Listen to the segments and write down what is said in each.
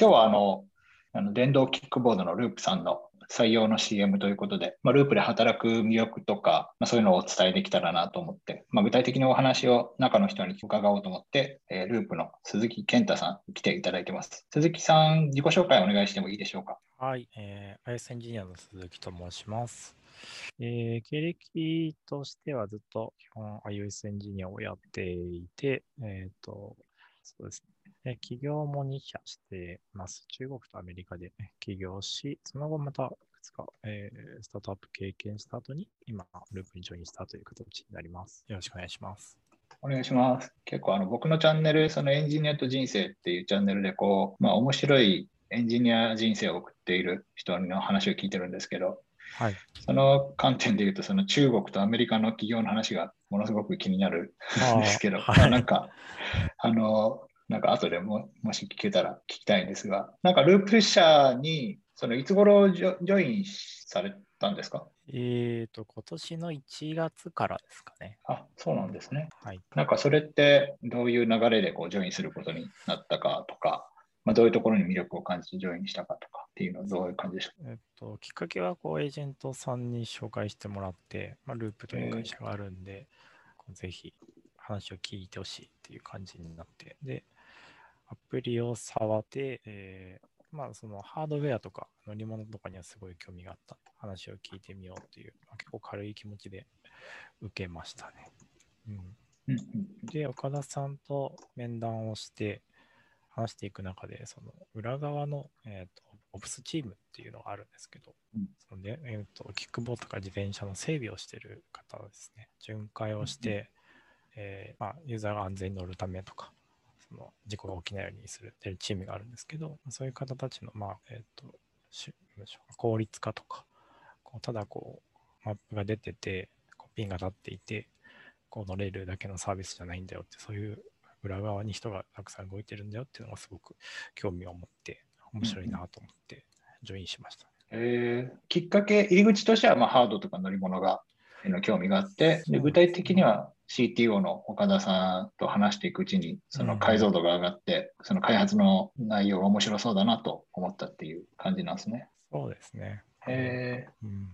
今日はあの、あの電動キックボードのループさんの採用の CM ということで、まあ、ループで働く魅力とか、まあ、そういうのをお伝えできたらなと思って、まあ、具体的なお話を中の人に伺おうと思って、えー、ループの鈴木健太さん来ていただいてます。鈴木さん、自己紹介お願いしてもいいでしょうか？はい、えー、IS エンジニアの鈴木と申します。えー、経歴としてはずっと基本 iOS エンジニアをやっていて、えっ、ー、と、そうですね。起業も2社してます。中国とアメリカで起業し、その後またいくつか、えー、スタートアップ経験した後に、今、ループにジョインしたという形になります。よろしくお願いします。お願いします。結構あの僕のチャンネル、そのエンジニアと人生っていうチャンネルで、こう、まあ面白いエンジニア人生を送っている人の話を聞いてるんですけど、はい、その観点で言うと、その中国とアメリカの企業の話がものすごく気になるんですけど、はい、なんか、あの、なんか後でももし聞けたら聞きたいんですが、なんかループ社にそのいつ頃ジョジョインされたんですか？えっ、ー、と、今年の1月からですかね。あ、そうなんですね。はい。なんかそれってどういう流れでこうジョインすることになったかとか、まあ、どういうところに魅力を感じてジョインしたかとかっていうのはどういう感じでしょうえっと、きっかけはこうエージェントさんに紹介してもらって、まあ、ループという会社があるんで、えー、ぜひ話を聞いてほしいっていう感じになって、で、アプリを触って、えー、まあそのハードウェアとか乗り物とかにはすごい興味があった話を聞いてみようっていう、まあ、結構軽い気持ちで受けましたね。うん、で、岡田さんと面談をして、話していく中で、その裏側の、えーと、オプスチームっていうのがあるんですけど、うん、そのでえーと、キックボードとか自転車の整備をしてる方ですね、巡回をして、うん、えー、まあ、ユーザーが安全に乗るためとか、その事故が起きないようにするっていうチームがあるんですけど、そういう方たちの、まあえーと、効率化とか、こうただこうマップが出てて、こうピンが立っていて、こう乗れるだけのサービスじゃないんだよって、そういう裏側に人がたくさん動いてるんだよっていうのがすごく興味を持って面白いなと思ってジョインしました、えー、きっかけ、入り口としてはまあハードとか乗り物がの興味があって、で具体的には CTO の岡田さんと話していくうちに、その解像度が上がって、うん、その開発の内容が面白そうだなと思ったっていう感じなんですね。そうですね。えー、うん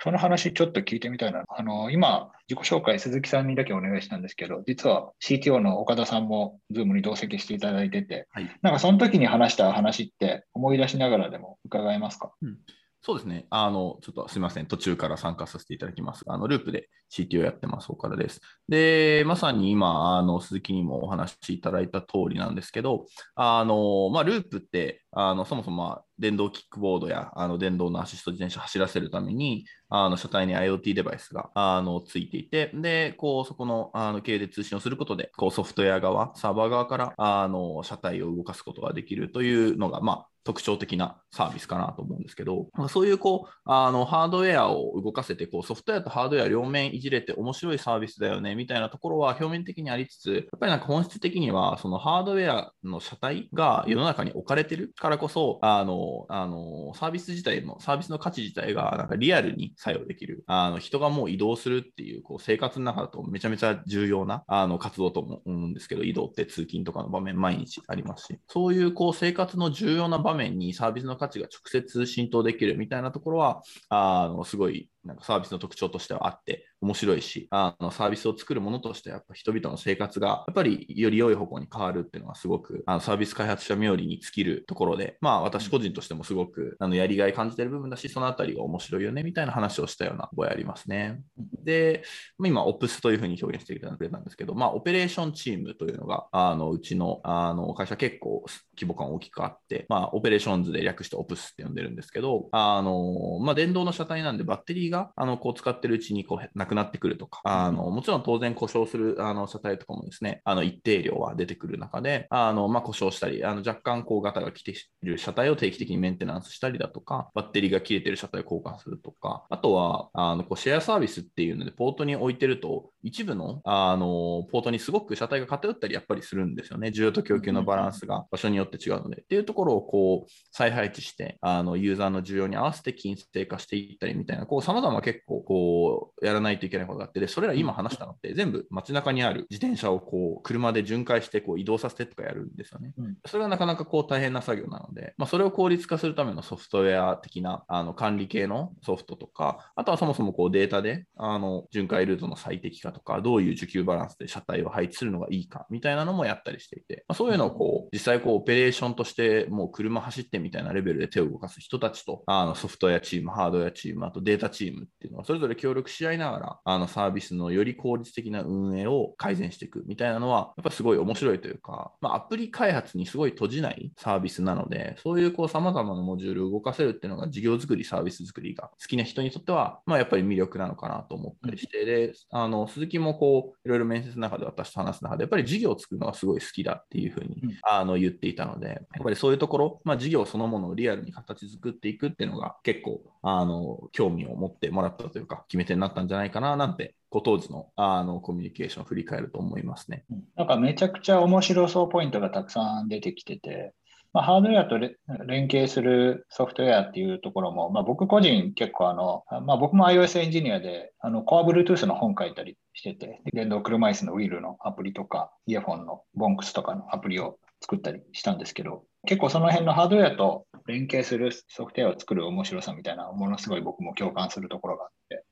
その話ちょっと聞いてみたいな。あの、今、自己紹介鈴木さんにだけお願いしたんですけど、実は CTO の岡田さんも Zoom に同席していただいてて、はい、なんかその時に話した話って思い出しながらでも伺えますか、うんそうですね。あの、ちょっとすみません。途中から参加させていただきますが、あの、ループで CTO やってます、岡田です。で、まさに今、あの、鈴木にもお話しいただいた通りなんですけど、あの、まあ、ループって、あの、そもそも、電動キックボードや、あの、電動のアシスト自転車走らせるために、あの、車体に IoT デバイスが、あの、ついていて、で、こう、そこの、あの、経で通信をすることで、こう、ソフトウェア側、サーバー側から、あの、車体を動かすことができるというのが、まあ、特徴的なサービスかなと思うんですけど、そういうこうあのハードウェアを動かせてこう、ソフトウェアとハードウェア両面いじれて面白いサービスだよねみたいなところは表面的にありつつ、やっぱりなんか本質的にはそのハードウェアの車体が世の中に置かれてるからこそ、あのあのサービス自体の、サービスの価値自体がなんかリアルに作用できる、あの人がもう移動するっていうこう生活の中だとめちゃめちゃ重要なあの活動と思うんですけど、移動って通勤とかの場面毎日ありますし、そういうこう生活の重要な場面にサービスの価値が直接浸透できるみたいなところは、あのすごいなんかサービスの特徴としてはあって面白いし、あのサービスを作るものとしてやっぱ人々の生活がやっぱりより良い方向に変わるっていうのはすごくあのサービス開発者冥利に尽きるところで、まあ私個人としてもすごくあのやりがい感じてる部分だし、そのあたりが面白いよねみたいな話をしたような覚えありますね。で、今、 Ops というふうに表現してくれたんですけど、まあオペレーションチームというのがあのうちのあの会社結構規模感大きくあって、まあオペレーションズで略して Ops って呼んでるんですけど、あのまあ電動の車体なんでバッテリーがあのこう使ってるうちにこうなくなってくるとか、あのもちろん当然故障するあの車体とかもですね、あの一定量は出てくる中で、あのまあ、故障したり、あの若干こうガタが来ている車体を定期的にメンテナンスしたりだとか、バッテリーが切れてる車体を交換するとか、あとはあのこうシェアサービスっていうので、ポートに置いてると、一部のあのポートにすごく車体が偏ったりやっぱりするんですよね。需要と供給のバランスが場所によって違うので。っていうところをこう再配置して、あのユーザーの需要に合わせて金正化していったりみたいな、こう様々結構こうやらないといけないことがあって、でそれら今話したのって全部街中にある自転車をこう車で巡回してこう移動させてとかやるんですよね。うん、それがなかなかこう大変な作業なので、まあ、それを効率化するためのソフトウェア的なあの管理系のソフトとか、あとはそもそもこうデータであの巡回ルートの最適化とか、どういう需給バランスで車体を配置するのがいいかみたいなのもやったりしていて、まあ、そういうのをこう実際こうオペレーションとしてもう車走ってみたいなレベルで手を動かす人たちと、あのソフトウェアチーム、ハードウェアチーム、あとデータチームっていうのはそれぞれ協力し合いながら、あのサービスのより効率的な運営を改善していくみたいなのは、やっぱすごい面白いというか、まあ、アプリ開発にすごい閉じないサービスなので、そういうこう様々なモジュールを動かせるっていうのが事業作り、サービス作りが好きな人にとっては、まあ、やっぱり魅力なのかなと思ったりして、で、あの、鈴木もこう、いろいろ面接の中で私と話す中で、やっぱり事業を作るのがすごい好きだっていうふうに、あの言っていたので、やっぱりそういうところ、まあ、事業そのものをリアルに形作っていくっていうのが結構、あの、興味を持ってもらったというか、決め手になったんじゃないかななんてこう当時のあのコミュニケーションを振り返ると思いますね。なんかめちゃくちゃ面白そうポイントがたくさん出てきてて、まあ、ハードウェアと連携するソフトウェアっていうところも、まあ、僕個人結構あの、まあ、僕も iOS エンジニアで、あの、コア Bluetooth の本書いたりしてて、電動車椅子のウィールのアプリとか、イヤホンのボンクスとかのアプリを作ったりしたんですけど、結構その辺のハードウェアと連携するソフトウェアを作る面白さみたいな、ものすごい僕も共感するところがあって、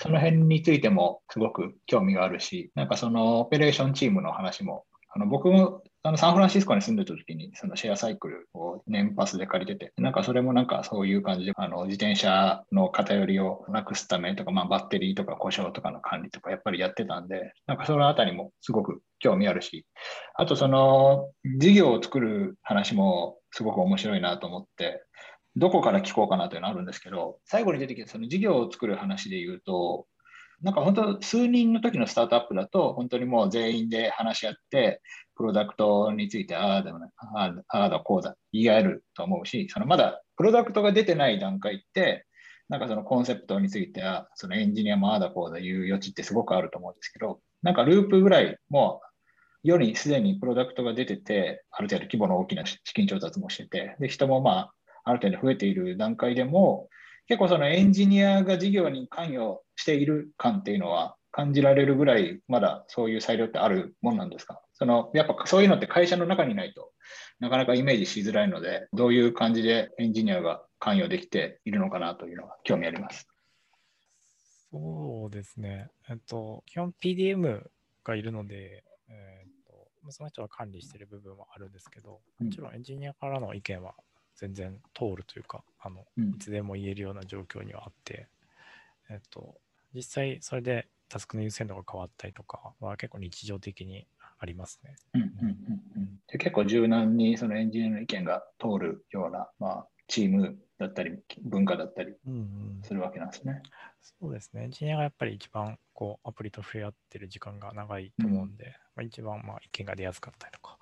その辺についてもすごく興味があるし、なんかそのオペレーションチームの話も、あの僕もあのサンフランシスコに住んでた時にそのシェアサイクルを年パスで借りてて、なんかそれもなんかそういう感じで、あの自転車の偏りをなくすためとか、まあ、バッテリーとか故障とかの管理とかやっぱりやってたんで、なんかそのあたりもすごく興味あるし、あとその事業を作る話もすごく面白いなと思って、どこから聞こうかなというのがあるんですけど、最後に出てきたその事業を作る話で言うと、なんか本当、数人の時のスタートアップだと、本当にもう全員で話し合って、プロダクトについて、ああでもな、ああだこうだ、言い合えると思うし、そのまだプロダクトが出てない段階って、なんかそのコンセプトについては、そのエンジニアもああだこうだ言う余地ってすごくあると思うんですけど、なんかループぐらいもう世にすでにプロダクトが出てて、ある程度規模の大きな資金調達もしてて、で人もまあある程度増えている段階でも、結構そのエンジニアが事業に関与している感っていうのは感じられるぐらい、まだそういう裁量ってあるもんなんですか？そのやっぱそういうのって会社の中にないとなかなかイメージしづらいので、どういう感じでエンジニアが関与できているのかなというのが興味あります。そうですね。えっと、基本 PDM がいるので、えー、っとその人が管理している部分はあるんですけど、もちろんエンジニアからの意見は全然通るというか、あの、いつでも言えるような状況にはあって、えっと、実際それでタスクの優先度が変わったりとかは結構日常的にありますね。うんうんうんうん、で結構柔軟にそのエンジニアの意見が通るような、まあ、チームだったり文化だったりするわけなんですね。うんうん、そうですね。エンジニアがやっぱり一番こうアプリと触れ合ってる時間が長いと思うんで、うん、まあ、一番まあ意見が出やすかったりとか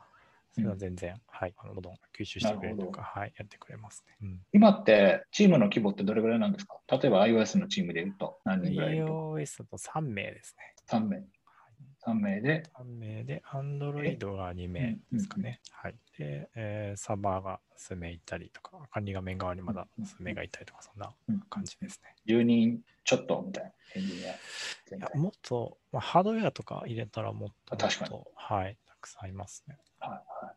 そういうのは全然、うん、はい、あのどんどん吸収してくれるとか、はい、やってくれますね、うん、今ってチームの規模ってどれぐらいなんですか例えば iOS のチームで言うと何人ぐらい ?iOS だと3名ですね。3名。3名で。3名で、Android が2名ですかね。はい。で、えー、サーバーが数名いたりとか、管理画面側にまだ数名がいたりとか、そんな感じですね。10人ちょっとみたいな、エンジニア。いやもっと、まあ、ハードウェアとか入れたらもっと確かにはい、たくさんいますね。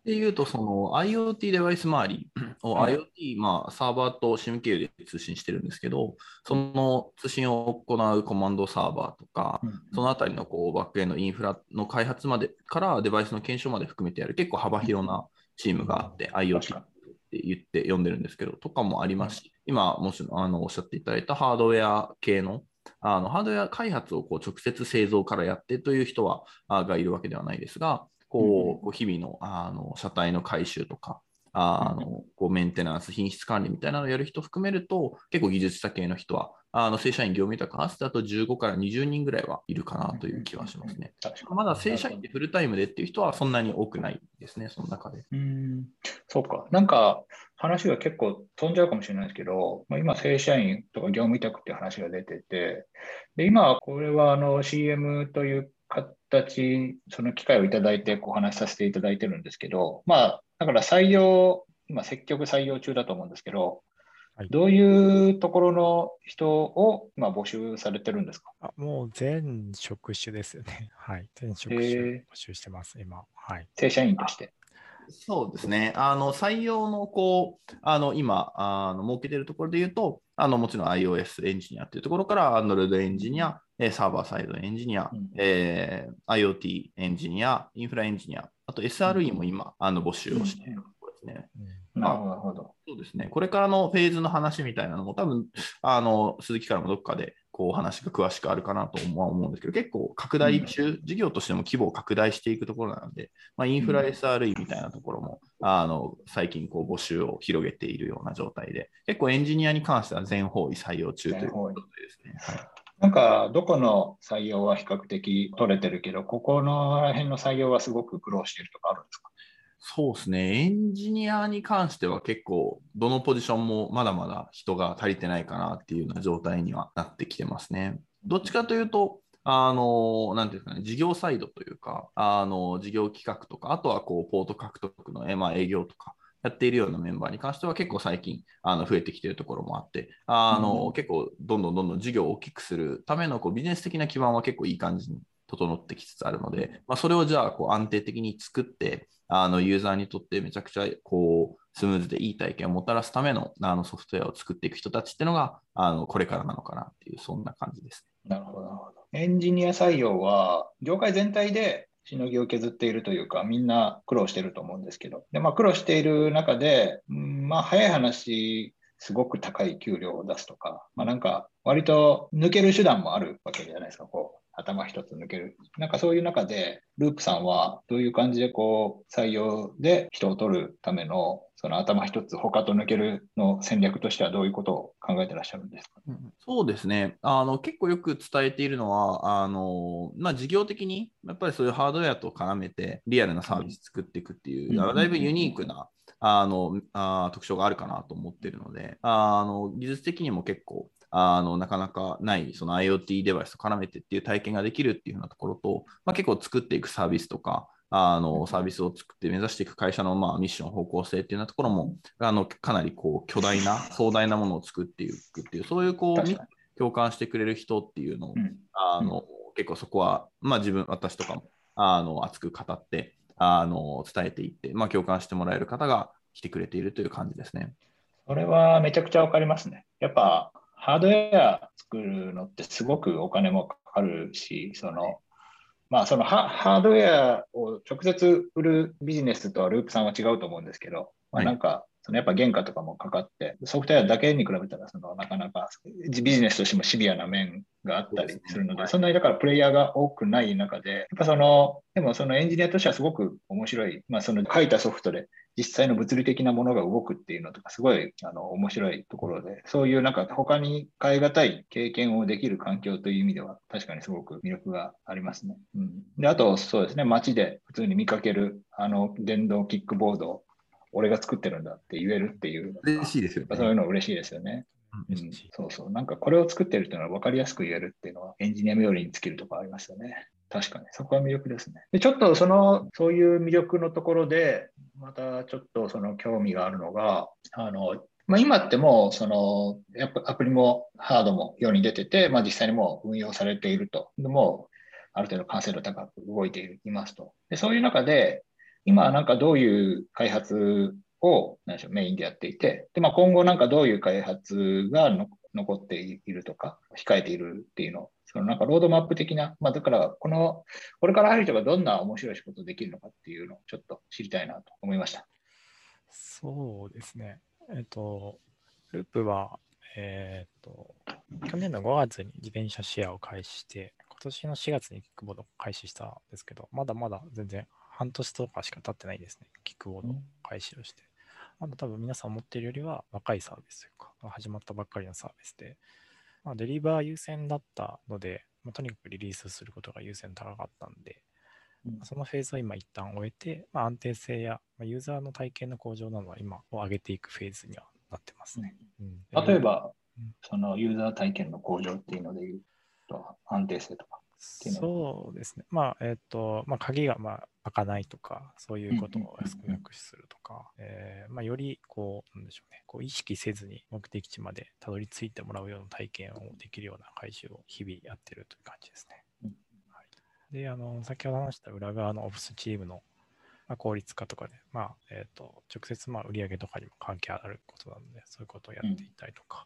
でいうと、その IoT デバイス周りを IoT、まあ、サーバーと SIM 経由で通信してるんですけど、その通信を行うコマンドサーバーとか、そのあたりのこうバックエンドインフラの開発までからデバイスの検証まで含めてやる結構幅広なチームがあって、IoT って言って呼んでるんですけど、とかもありますし、今、もしあのおっしゃっていただいたハードウェア系のあのハードウェア開発をこう直接製造からやってという人はあがいるわけではないですが、こう、日々のあの車体の回収とか、あのこうメンテナンス、品質管理みたいなのをやる人含めると、結構技術者系の人は、あの正社員業務委託合わせてあと15から20人ぐらいはいるかなという気はしますね。まだ正社員でフルタイムでっていう人はそんなに多くないですね、その中で。うんそうか。なんか話が結構飛んじゃうかもしれないですけど、まあ、今、正社員とか業務委託っていう話が出てて、で今、これはあの CM という形、その機会をいただいてお話しさせていただいてるんですけど、まあ、だから採用、今、積極採用中だと思うんですけど、はい、どういうところの人を、まあ、募集されてるんですか？あもう全職種ですよね。はい。全職種募集してます、今。はい。正社員として。そうですね。あの採用のこうあの今あの設けているところで言うと、あのもちろん iOS エンジニアというところから Android エンジニア、サーバーサイドエンジニア、うん、えー、IoT エンジニア、インフラエンジニア、あと SRE も今、あの募集をしているところですね。うん、なるほど。そうですね。これからのフェーズの話みたいなのも多分、あの鈴木からもどっかでこう話が詳しくあるかなと思うんですけど、結構拡大中、うん、事業としても規模を拡大していくところなので、まあ、インフラ SRE みたいなところも、うん、あの最近こう募集を広げているような状態で、結構エンジニアに関しては全方位採用中ということですね。はいなんか、どこの採用は比較的取れてるけど、ここの辺の採用はすごく苦労してるとかあるんですか？そうですね、エンジニアに関しては結構、どのポジションもまだまだ人が足りてないかなっていうような状態にはなってきてますね。どっちかというと、あの、なんていうかね、事業サイドというか、あの、事業企画とか、あとはこう、ポート獲得の、まあ、営業とか、やっているようなメンバーに関しては結構最近あの増えてきているところもあって、あの、うん、結構どんどんどんどん事業を大きくするためのこうビジネス的な基盤は結構いい感じに整ってきつつあるので、まあ、それをじゃあこう安定的に作って、あのユーザーにとってめちゃくちゃこうスムーズでいい体験をもたらすためのあのソフトウェアを作っていく人たちっていうのがあのこれからなのかなっていう、そんな感じです、ね。なるほど、なるほど。エンジニア採用は、業界全体でしのぎを削っているというか、みんな苦労してると思うんですけど、でまあ、苦労している中で、うんまあ、早い話、すごく高い給料を出すとか、まあ、なんか割と抜ける手段もあるわけじゃないですか、こう頭一つ抜ける。なんかそういう中で、ループさんはどういう感じでこう採用で人を取るためのその頭一つ他と抜けるの戦略としてはどういうことを考えてらっしゃるんですか、うん、そうですね。あの結構よく伝えているのはあの、まあ、事業的にやっぱりそういうハードウェアと絡めてリアルなサービス作っていくっていう、うん、だいぶユニークなあのあ特徴があるかなと思ってるのであの技術的にも結構あのなかなかないその IoT デバイスと絡めてっていう体験ができるっていうようなところと、まあ、結構作っていくサービスとか、あのサービスを作って目指していく会社のまあミッション、方向性っていうようなところも、あのかなりこう巨大な、壮大なものを作っていくっていう、そういうこう共感してくれる人っていうのを、うん、あの結構そこは、まあ、自分、私とかもあの熱く語ってあの伝えていって、まあ、共感してもらえる方が来てくれているという感じですね。それはめちゃくちゃわかりますね。やっぱハードウェア作るのってすごくお金もかかるし、その、まあそのハードウェアを直接売るビジネスとはループさんは違うと思うんですけど、まあ、なんか、そのやっぱ原価とかもかかって、ソフトウェアだけに比べたらそのなかなかビジネスとしてもシビアな面があったりするので、そんなにだからプレイヤーが多くない中で、やっぱその、でもそのエンジニアとしてはすごく面白い、まあその書いたソフトで実際の物理的なものが動くっていうのとか、すごいあの面白いところで、そういうなんか他に変え難い経験をできる環境という意味では、確かにすごく魅力がありますね。うん、であと、そうですね、街で普通に見かけるあの電動キックボード、俺が作ってるんだって言えるっていう。嬉しいですよね。そういうの嬉しいですよね。うん、そうそう。なんかこれを作ってるっていうのは分かりやすく言えるっていうのはエンジニア冥利に尽きるところありますよね。確かに。そこは魅力ですね。でちょっとその、そういう魅力のところで、またちょっとその興味があるのが、あの、まあ、今ってもう、その、やっぱアプリもハードも世に出てて、まあ、実際にもう運用されていると。でも、ある程度完成度高く動いていますと。でそういう中で、今はなんかどういう開発を何でしょうメインでやっていて、でまあ、今後なんかどういう開発が残っているとか、控えているっていうのをそのなんかロードマップ的な、まあ、だからこの、これから入る人がどんな面白い仕事できるのかっていうのをちょっと知りたいなと思いました。そうですね。えっ、と、ループは、えっ、と、去年の5月に自転車シェアを開始して、今年の4月にキックボードを開始したんですけど、まだまだ全然半年とかしか経ってないですね。キックボード開始をして。まだ多分皆さん思ってるよりは若いサービスというか、始まったばっかりのサービスで、まあ、デリバー優先だったので、まあ、とにかくリリースすることが優先高かったんで、うん、そのフェーズを今一旦終えて、まあ、安定性や、まあ、ユーザーの体験の向上などは今を上げていくフェーズにはなってますね。うん、例えば、そのユーザー体験の向上っていうのでいうと、安定性とか。そうですね。まあ、えっ、ー、と、まあ、鍵が、まあ、開かないとか、そういうことを少なくするとか、えまあ、より、こう、なんでしょうね、こう、意識せずに目的地までたどり着いてもらうような体験をできるような回収を日々やってるという感じですね。はい、で、あの、先ほど話した裏側のオフィスチームの、まあ、効率化とかで、まあ、えっ、ー、と、直接、まあ、売上とかにも関係あることなので、そういうことをやっていったりとか、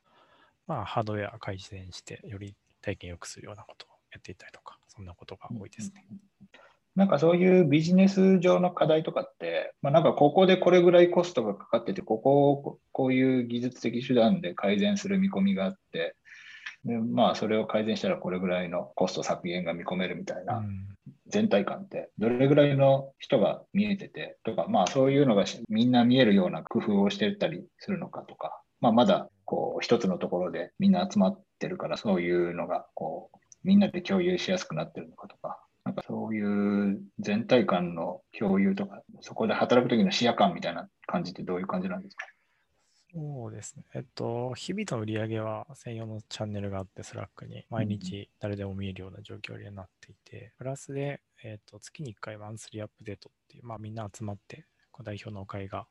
うん、まあ、ハードウェア改善して、より体験良くするようなことをやっていったりとか、そんなことが多いですね。なんかそういうビジネス上の課題とかって、まあ、なんかここでこれぐらいコストがかかってて、ここをこういう技術的手段で改善する見込みがあって、でまあ、それを改善したらこれぐらいのコスト削減が見込めるみたいな全体感って、どれぐらいの人が見えててとか、まあ、そういうのがみんな見えるような工夫をしてたりするのかとか、まあ、まだこう一つのところでみんな集まってるから、そういうのがこうみんなで共有しやすくなってるのかとか、なんかそういう全体感の共有とか、そこで働く時の視野感みたいな感じってどういう感じなんですか？そうですね。えっと、日々の売り上げは専用のチャンネルがあって、 Slack に。毎日誰でも見えるような状況になっていて、プラスで、えっと、月に1回マンスリーアップデートっていう、まあみんな集まって、代表の岡井が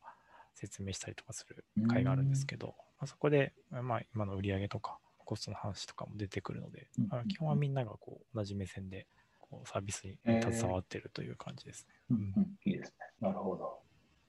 説明したりとかする会があるんですけど、まあ、そこで、まあ今の売り上げとか、コストの話とかも出てくるので、まあ、基本はみんながこう同じ目線でこうサービスに携わっているという感じですね。うんいいですね。なるほど。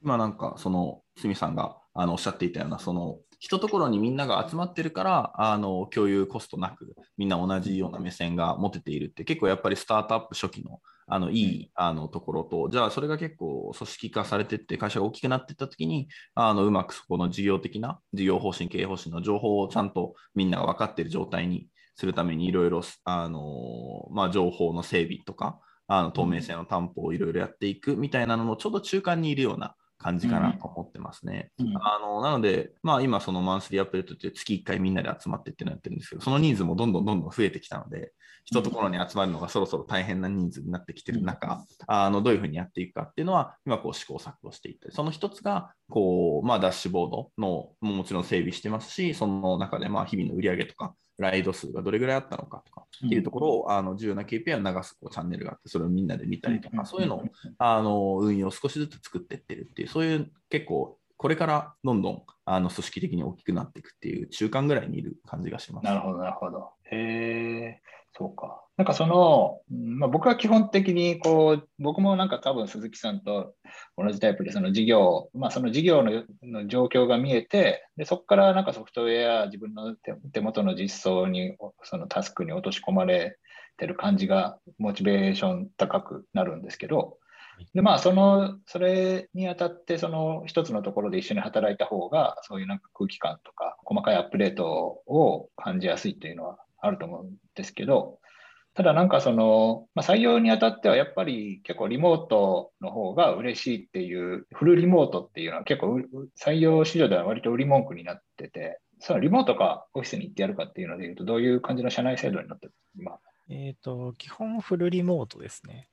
今なんかその鷲見さんがあのおっしゃっていたようなその一ところにみんなが集まってるからあの共有コストなくみんな同じような目線が持てているって結構やっぱりスタートアップ初期のあのいいあのところと、じゃあそれが結構組織化されてって、会社が大きくなっていったときに、あのうまくそこの事業的な事業方針、経営方針の情報をちゃんとみんなが分かっている状態にするために、いろいろあの、まあ、情報の整備とか、あの透明性の担保をいろいろやっていくみたいなののちょうど中間にいるような感じかなと思ってますね。うん、あのなので、まあ、今、そのマンスリーアップデートって月1回みんなで集まってってなってるんですけど、その人数もどんどんどんどん増えてきたので、一ところに集まるのがそろそろ大変な人数になってきてる中、あのどういうふうにやっていくかっていうのは、今こう試行錯誤していって、その一つがこう、まあ、ダッシュボードのももちろん整備してますし、その中でまあ日々の売り上げとか、ライド数がどれぐらいあったのかとかっていうところを、うん、あの重要な KPI を流すこうチャンネルがあって、それをみんなで見たりとか、そういうのをあの運用を少しずつ作っていってるっていう、そういう結構、これからどんどんあの組織的に大きくなっていくっていう中間ぐらいにいる感じがします。なるほど、なるほど。へえ、そうか。なんかその、まあ、僕は基本的にこう、僕もなんか多分鈴木さんと同じタイプで、その事業、まあ、その事業の状況が見えて、でそこからなんかソフトウェア、自分の手元の実装に、そのタスクに落とし込まれてる感じが、モチベーション高くなるんですけど、でまあ、その、それにあたって、その一つのところで一緒に働いた方が、そういうなんか空気感とか、細かいアップデートを感じやすいというのはあると思うんですけど、ただなんかその、まあ、採用にあたってはやっぱり結構リモートの方が嬉しいっていう、フルリモートっていうのは結構採用市場では割と売り文句になってて、そのリモートかオフィスに行ってやるかっていうのでいうと、どういう感じの社内制度になってる？今えっ、ー、と、基本フルリモートですね。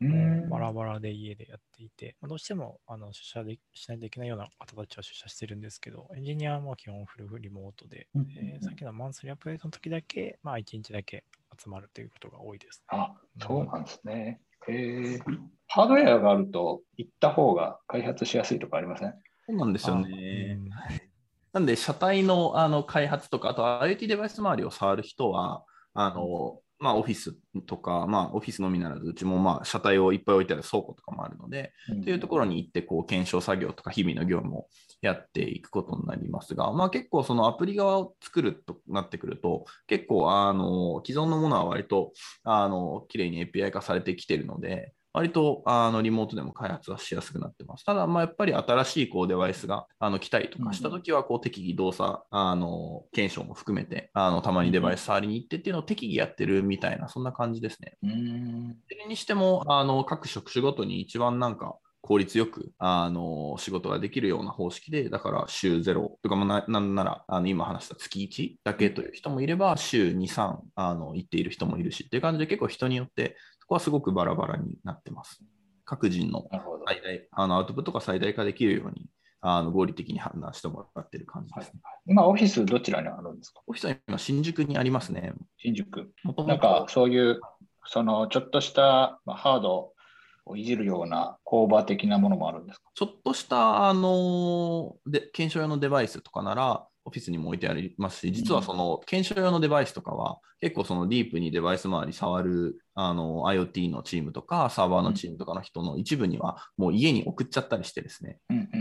バラバラで家でやっていて、どうしてもあの出社でしないといけないような方たちは出社してるんですけど、エンジニアは基本フルリモートで、えー、さっきのマンスリーアップデートの時だけ、まあ1日だけ集まるということが多いです、ね、あ、そうなんですね。へえ。ハードウェアがあると行った方が開発しやすいとかありません？そうなんですよね。なんで、車体のあの開発とか、あと IoT デバイス周りを触る人は、あの、まあ、オフィスとか、まあ、オフィスのみならず、うちもまあ車体をいっぱい置いてある倉庫とかもあるので、うん、というところに行って、こう、検証作業とか日々の業務をやっていくことになりますが、まあ、結構そのアプリ側を作るとなってくると、結構、あの、既存のものは割と、あの、綺麗に API 化されてきているので、割とあのリモートでも開発はしやすくなってます。ただ、まあ、やっぱり新しいこうデバイスがあの来たりとかしたときは、こう適宜動作、あの検証も含めて、あのたまにデバイス触りに行ってっていうのを適宜やってるみたいな、そんな感じですね。うんそれにしても、あの各職種ごとに一番なんか効率よくあの仕事ができるような方式で、だから週0とかもななんならあの今話した月1だけという人もいれば、週2、3あの行っている人もいるしっていう感じで結構人によってそこはすごくバラバラになってます。各人の最大あのアウトプットが最大化できるようにあの合理的に判断してもらっている感じですね、はい、今、オフィスどちらにあるんですか？オフィスは今、新宿にありますね。新宿。なんかそういうそのちょっとしたハードをいじるような工場的なものもあるんですか？ちょっとしたあので検証用のデバイスとかなら、オフィスにも置いてありますし、実はその検証用のデバイスとかは、結構そのディープにデバイス周り触るあの IoT のチームとか、サーバーのチームとかの人の一部には、もう家に送っちゃったりしてですね、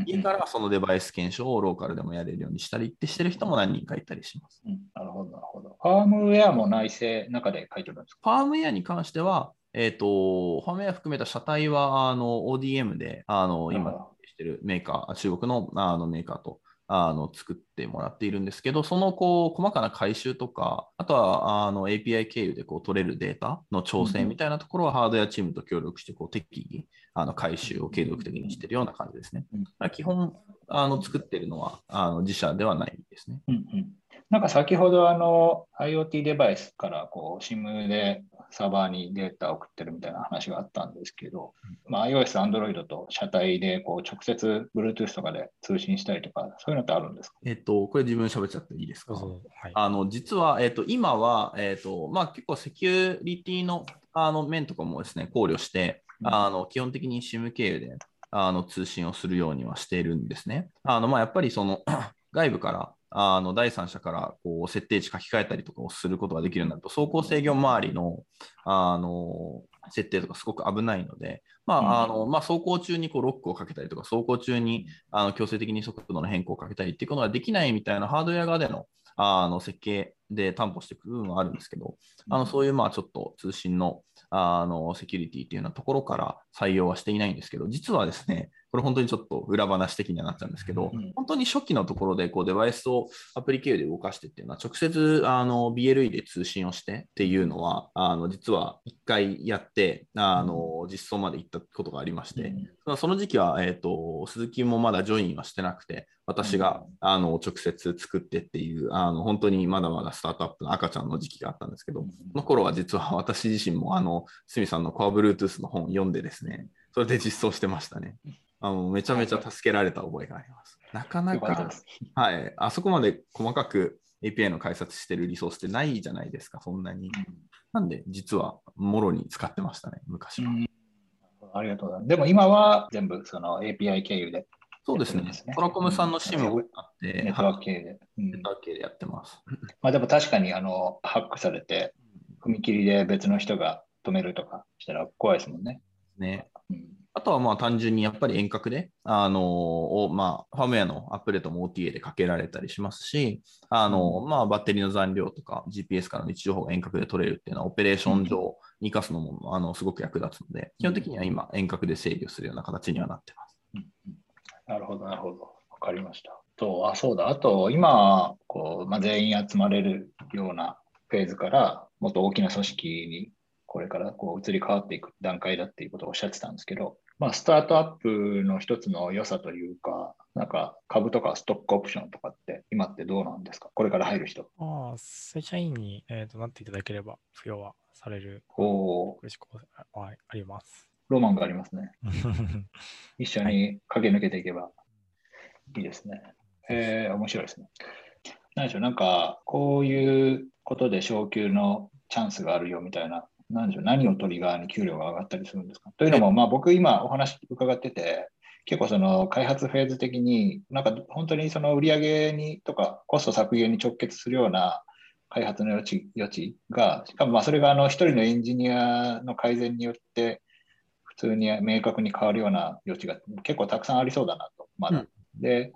家からそのデバイス検証をローカルでもやれるようにしたりってしてる人も何人かいたりします。うん、なるほど、なるほど。ファームウェアも内製中で書いてるんですか？ファームウェアに関しては、えっ、ー、と、ファームウェア含めた車体はあの ODM で、あの今してるメーカー、中国のあのメーカーとあの作ってもらっているんですけど、そのこう細かな回収とか、あとはあの API 経由でこう取れるデータの調整みたいなところは、ハードウェアチームと協力してこう適宜あの回収を継続的にしているような感じですね。基本あの作っているのはあの自社ではないですね。うんうんなんか先ほどあの IoT デバイスからこう SIM でサーバーにデータを送ってるみたいな話があったんですけど、まあ、iOS、Android と車体でこう直接 Bluetooth とかで通信したりとか、そういうのってあるんですか？えっと、これ自分喋っちゃっていいですか、はい、あの実は、えっと、今は、えっとまあ、結構セキュリティのあの面とかもですね考慮して、あの基本的に SIM 経由であの通信をするようにはしているんですね。あのまあ、やっぱりその 外部からあの第三者からこう設定値書き換えたりとかをすることができるようになると、走行制御周りのあの設定とかすごく危ないので、まああのまあ、走行中にこうロックをかけたりとか、走行中にあの強制的に速度の変更をかけたりっていうことができないみたいなハードウェア側でのあの設計で担保していく部分はあるんですけど、あのそういうまあちょっと通信のあのセキュリティっていうようなところから採用はしていないんですけど、実はですね、これ本当にちょっと裏話的にはなっちゃうんですけど、うん、本当に初期のところでこうデバイスをアプリ経由で動かしてっていうのは、直接あの BLE で通信をしてっていうのは、あの実は1回やってあの実装まで行ったことがありまして、うん、その時期は、えーと、鈴木もまだジョインはしてなくて、私が、あの直接作ってっていう、あの本当にまだまだスタートアップの赤ちゃんの時期があったんですけど、その頃は実は私自身もあの、スミさんの Core Bluetooth の本を読んでですね、それで実装してましたね。あのめちゃめちゃ助けられた覚えがあります。なかなか、はい、あそこまで細かく API の解説してるリソースってないじゃないですか、そんなに。なんで、実は、もろに使ってましたね、昔は。ありがとうございます。でも今は全部その API 経由で。そうですね。トラコムさんの SIM をあって、ネットワーク系で。ネットワーク系でやってます。まあでも確かにあのハックされて、踏切で別の人が止めるとかしたら怖いですもんね。ね。うんあとはまあ単純にやっぱり遠隔で、あのー、まあ、ファームウェアのアップデートも OTA でかけられたりしますし、あのー、まあ、バッテリーの残量とか GPS からの位置情報が遠隔で取れるっていうのはオペレーション上に生かすのも、あのすごく役立つので、基本的には今遠隔で制御するような形にはなってます。うんうん、なるほど、なるほど。わかりました。と、あ、そうだ。あと、今、こう、まあ、全員集まれるようなフェーズから、もっと大きな組織にこれからこう移り変わっていく段階だっていうことをおっしゃってたんですけど、まあ、スタートアップの一つの良さというか、なんか株とかストックオプションとかって今ってどうなんですか？これから入る人。ああ、正社員に、えーと、なっていただければ付与はされる。お嬉しくはあります。ロマンがありますね。一緒に駆け抜けていけばいいですね。えー、面白いですね。何でしょう、なんかこういうことで昇給のチャンスがあるよみたいな何でしょう、何をトリガーに給料が上がったりするんですか？というのも、まあ、僕今お話伺ってて、結構その開発フェーズ的に、なんか本当にその売上にとかコスト削減に直結するような開発の余地余地が、しかもまあそれがあの一人のエンジニアの改善によって普通に明確に変わるような余地が結構たくさんありそうだなと、まだ。うん、で、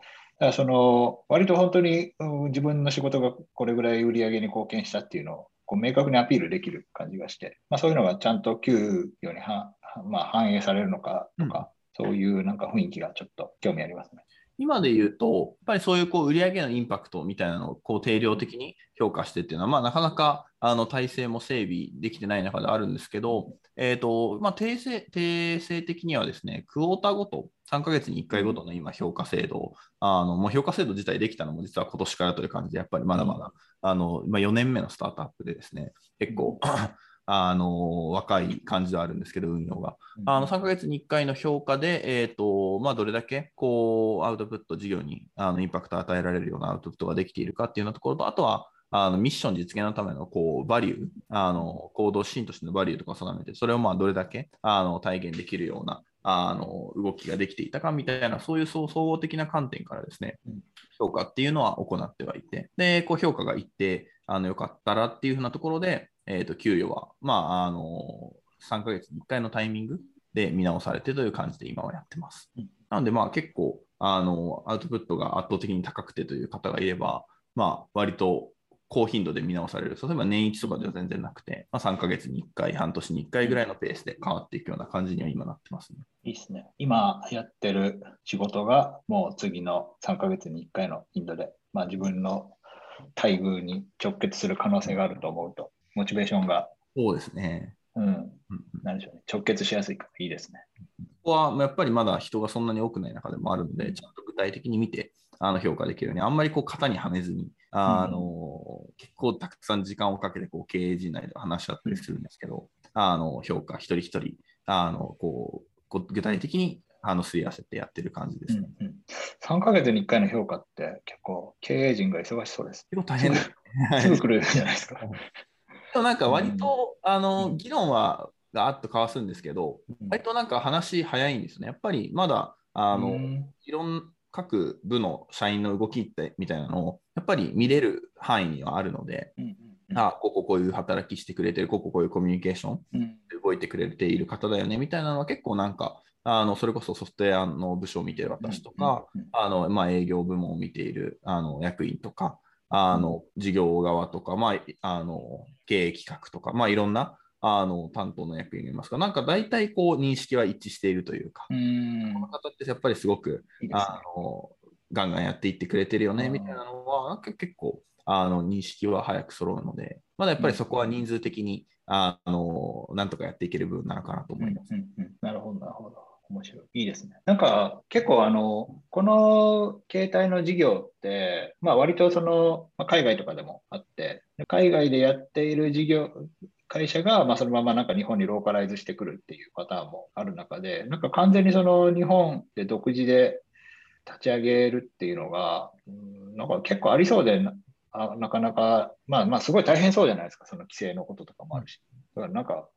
その割と本当に、自分の仕事がこれぐらい売り上げに貢献したっていうのをこう明確にアピールできる感じがして、まあ、そういうのがちゃんと給与には、まあ、反映されるのかとか、うん、そういうなんか雰囲気がちょっと興味ありますね。今で言うと、やっぱりそういうこう売上のインパクトみたいなのをこう定量的に評価してっていうのは、まあ、なかなかあの体制も整備できてない中であるんですけど、えーとまあ、定性定性的にはですね、クォーターごと、3ヶ月に1回ごとの今評価制度、あのもう評価制度自体できたのも実は今年からという感じで、やっぱりまだまだ、あのまあ、4年目のスタートアップでですね、結構あの若い感じではあるんですけど、運用が。あの3ヶ月に1回の評価で、えーとまあ、どれだけこうアウトプット事業にあのインパクトを与えられるようなアウトプットができているかっていうようなところと、あとはあのミッション実現のためのこうバリュー、あの行動シーンとしてのバリューとかを定めて、それをまあどれだけあの体現できるようなあの動きができていたかみたいな、そういう総合的な観点からですね、評価っていうのは行ってはいて、で、こう評価がいってあのよかったらっていうふうなところで、えー、と給与は、まあ、あの3ヶ月に1回のタイミングで見直されてという感じで今はやってます。なので、まあ結構あのアウトプットが圧倒的に高くてという方がいれば、まあ割と高頻度で見直される。例えば年一とかでは全然なくて、まあ、3ヶ月に1回、半年に1回ぐらいのペースで変わっていくような感じには今なってますね。いいですね。今やってる仕事がもう次の3ヶ月に1回の頻度で、まあ、自分の待遇に直結する可能性があると思うと、モチベーションが。そうですね。うん。なんでしょうね。直結しやすいからいいですね。ここはやっぱりまだ人がそんなに多くない中でもあるので、ちゃんと具体的に見てあの評価できるように、あんまりこう型にはめずに、あの、うん、結構たくさん時間をかけてこう経営陣内で話し合ったりするんですけど、あの評価一人一人あのこう具体的にあのすり合わせてやってる感じですね、うんうん。3ヶ月に1回の評価って結構経営陣が忙しそうです。結構大変です。すぐ来るじゃないですか。でもなんか割と、うん、あの議論はがあっと交わすんですけど、割となんか話早いんですね。やっぱりまだあの、いろん各部の社員の動きってみたいなのをやっぱり見れる範囲にはあるので、うんうん、あこここういう働きしてくれてる、こここういうコミュニケーションで動いてくれている方だよねみたいなのは結構なんか、あのそれこそソフトウェアの部署を見ている私とか、あのまあ、営業部門を見ているあの役員とか、あの事業側とか、まあ、あの経営企画とか、まあ、いろんなあの担当の役員がいますが、なんか大体こう認識は一致しているというか、うん。この方ってやっぱりすごくいい、ね、あのガンガンやっていってくれてるよねみたいなのは、なんか結構あの認識は早く揃うので、まだやっぱりそこは人数的に、あのなんとかやっていける部分なのかなと思います。うんうんうん、なるほど、なるほど。面白い。いいですね。なんか結構あの、この携帯の事業って、まあ割とその、まあ、海外とかでもあって、海外でやっている事業、会社が、まあ、そのままなんか日本にローカライズしてくるっていうパターンもある中で、なんか完全にその日本で独自で立ち上げるっていうのが、うん、なんか結構ありそうでな、なかなか、まあまあすごい大変そうじゃないですか、その規制のこととかもあるし。だからなんか、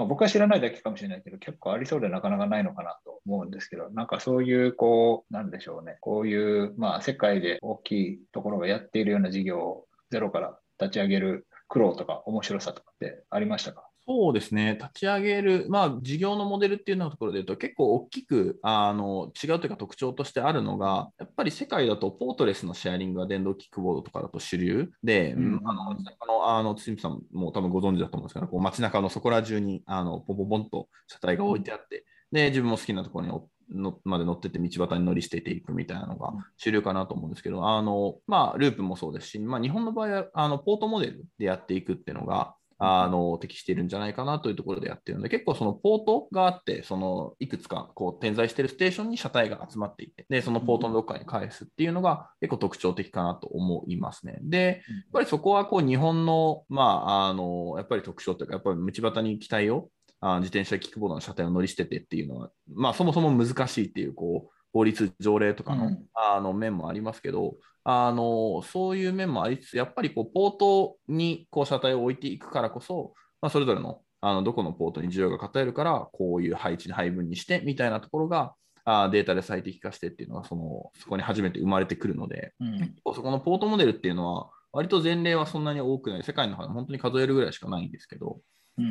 まあ、僕は知らないだけかもしれないけど、結構ありそうでなかなかないのかなと思うんですけど、なんかそういう、こう、なんでしょうね、こういう、まあ世界で大きいところがやっているような事業をゼロから立ち上げる苦労とか面白さとかってありましたか？そうですね、立ち上げる、まあ、事業のモデルっていうようなところで言うと、結構大きくあの違うというか特徴としてあるのが、やっぱり世界だとポートレスのシェアリングが電動キックボードとかだと主流で、うん、あのあの堤さんも多分ご存知だと思うんですけど、こう街中のそこら中にあのポンポンポンと車体が置いてあって、で自分も好きなところにのまで乗ってて道端に乗り捨てていくみたいなのが主流かなと思うんですけど、あのまあ、ループもそうですし、まあ、日本の場合はあのポートモデルでやっていくっていうのが、あの適しているんじゃないかなというところでやってるので、結構そのポートがあって、そのいくつかこう点在しているステーションに車体が集まっていて、で、そのポートのどっかに返すっていうのが結構特徴的かなと思いますね。で、やっぱりそこはこう日本の、まあ、あの、やっぱり特徴というか、やっぱり道端に機体をあ自転車キックボードの車体を乗り捨ててっていうのは、まあ、そもそも難しいっていうこう法律条例とかのうん、あの面もありますけどあのそういう面もありつつやっぱりこうポートにこう車体を置いていくからこそ、まあ、それぞれのあのどこのポートに需要が偏るからこういう配置に配分にしてみたいなところがあデータで最適化してっていうのがそのそこに初めて生まれてくるので、うん、そこのポートモデルっていうのは割と前例はそんなに多くない。世界の中で本当に数えるぐらいしかないんですけど、うん、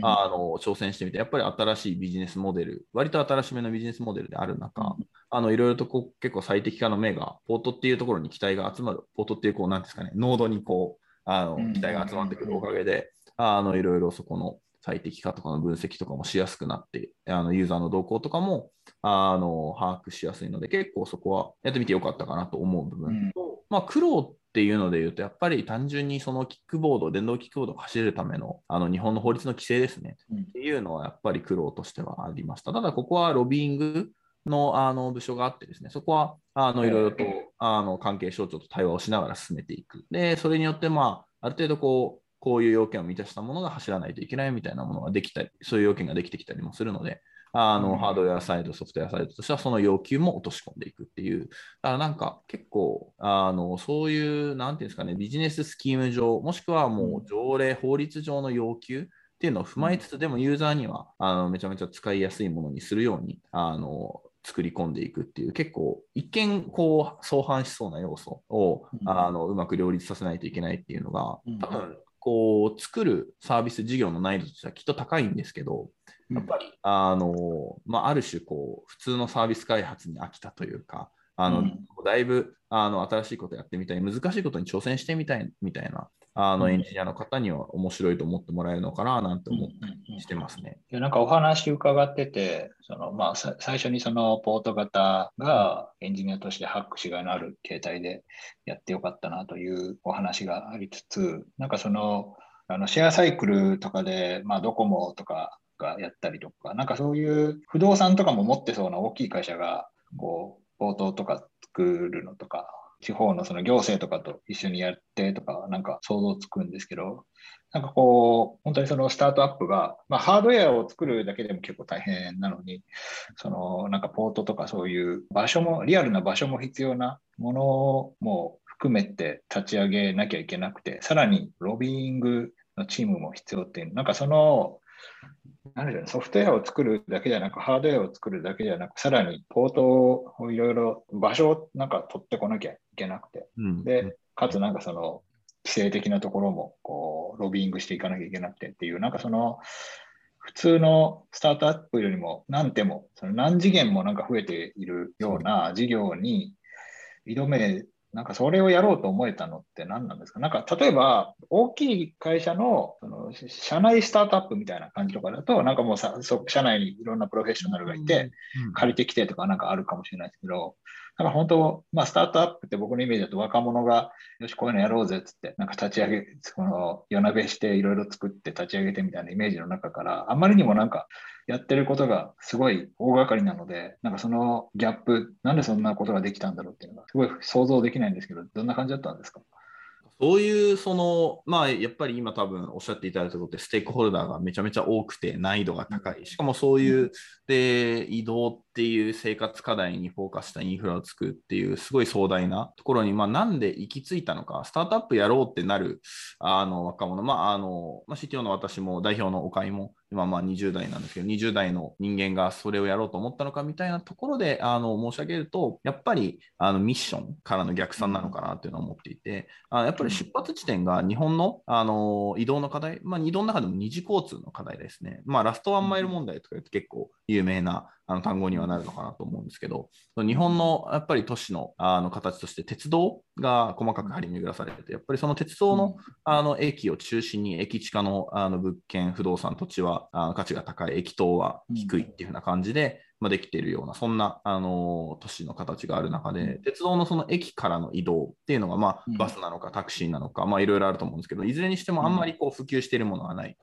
あの挑戦してみて、やっぱり新しいビジネスモデル、割と新しめのビジネスモデルである中、うん、あのいろいろとこう結構最適化の目が、ポートっていうところに期待が集まる、ポートっていうこう、なんですかね、ノードにこう、あの期待が集まってくるおかげで、あのいろいろそこの最適化とかの分析とかもしやすくなって、あのユーザーの動向とかもあの把握しやすいので、結構そこはやってみてよかったかなと思う部分と、うん、まあ、苦労っていうので言うと、やっぱり単純にそのキックボード、電動キックボードを走れるためのあの日本の法律の規制ですね、うん、っていうのはやっぱり苦労としてはありました。ただ、ここはロビーングのあの部署があってですね、そこはあのいろいろとあの関係省庁と対話をしながら進めていく。で、それによって、まあ、ある程度こう、こういう要件を満たしたものが走らないといけないみたいなものができたり、そういう要件ができてきたりもするので、あの、ハードウェアサイド、ソフトウェアサイドとしてはその要求も落とし込んでいくっていう。だからなんか結構、あの、そういう、なんていうんですかね、ビジネススキーム上、もしくはもう条例、法律上の要求っていうのを踏まえつつ、でもユーザーにはあのめちゃめちゃ使いやすいものにするように、あの、作り込んでいくっていう結構一見こう相反しそうな要素を、うん、あのうまく両立させないといけないっていうのが多分こう作るサービス事業の難易度としてはきっと高いんですけどやっぱり、あのまあ、ある種こう普通のサービス開発に飽きたというかあの、うん、だいぶあの新しいことやってみたい難しいことに挑戦してみたいみたいなあのエンジニアの方には面白いと思ってもらえるのかななんて思ってしてますね。うんうん、なんかお話伺ってて、そのまあ、最初にそのポート型がエンジニアとしてハックしがいのある携帯でやってよかったなというお話がありつつ、なんかそのあのシェアサイクルとかで、まあ、ドコモとかがやったりとか、なんかそういう不動産とかも持ってそうな大きい会社が、こう、ポートとか作るのとか、地方のその行政とかと一緒にやってとか、なんか想像つくんですけど、なんかこう、本当にそのスタートアップが、まあ、ハードウェアを作るだけでも結構大変なのに、そのなんかポートとかそういう場所も、リアルな場所も必要なものも含めて立ち上げなきゃいけなくて、さらにロビーイングのチームも必要っていう、なんかその、ソフトウェアを作るだけじゃなく、ハードウェアを作るだけじゃなく、さらにポートをいろいろ場所をなんか取ってこなきゃいけなくて、うん、で、かつなんかその規制的なところもこうロビーイングしていかなきゃいけなくてっていう、なんかその普通のスタートアップよりも何手も、その何次元もなんか増えているような事業に挑めなんかそれをやろうと思えたのって何なんですか？なんか例えば大きい会社のその社内スタートアップみたいな感じとかだと、なんかもうさ社内にいろんなプロフェッショナルがいて、借りてきてとかなんかあるかもしれないですけど、なんか本当、まあ、スタートアップって僕のイメージだと若者が、よし、こういうのやろうぜっつって、なんか立ち上げ、この夜なべしていろいろ作って立ち上げてみたいなイメージの中から、あんまりにもなんかやってることがすごい大掛かりなので、なんかそのギャップ、なんでそんなことができたんだろうっていうのが、すごい想像できないんですけど、どんな感じだったんですか？そういう、その、まあ、やっぱり今多分おっしゃっていただいたことって、ステークホルダーがめちゃめちゃ多くて難易度が高い。しかもそういう、で、移動っていう生活課題にフォーカスしたインフラを作るっていう、すごい壮大なところに、まあ、なんで行き着いたのか、スタートアップやろうってなる、あの、若者、まあ、あの、まあ、CTO の私も代表のお会も、今まあ20代なんですけど、20代の人間がそれをやろうと思ったのかみたいなところであの申し上げると、やっぱりあのミッションからの逆算なのかなというのを思っていて、あやっぱり出発地点が日本のあの移動の課題、まあ、移動の中でも二次交通の課題ですね。まあ、ラストワンマイル問題とか言って結構有名なあの単語にはなるのかなと思うんですけど、日本のやっぱり都市のあの形として鉄道が細かく張り巡らされてて、やっぱりその鉄道のあの駅を中心に駅地下のあの物件、不動産、土地はあの価値が高い、駅等は低いっていう風な感じで、まあ、できているような、そんな、あの都市の形がある中で、鉄道のその駅からの移動っていうのが、まあ、バスなのかタクシーなのか、まあ、いろいろあると思うんですけど、いずれにしてもあんまりこう普及しているものがない。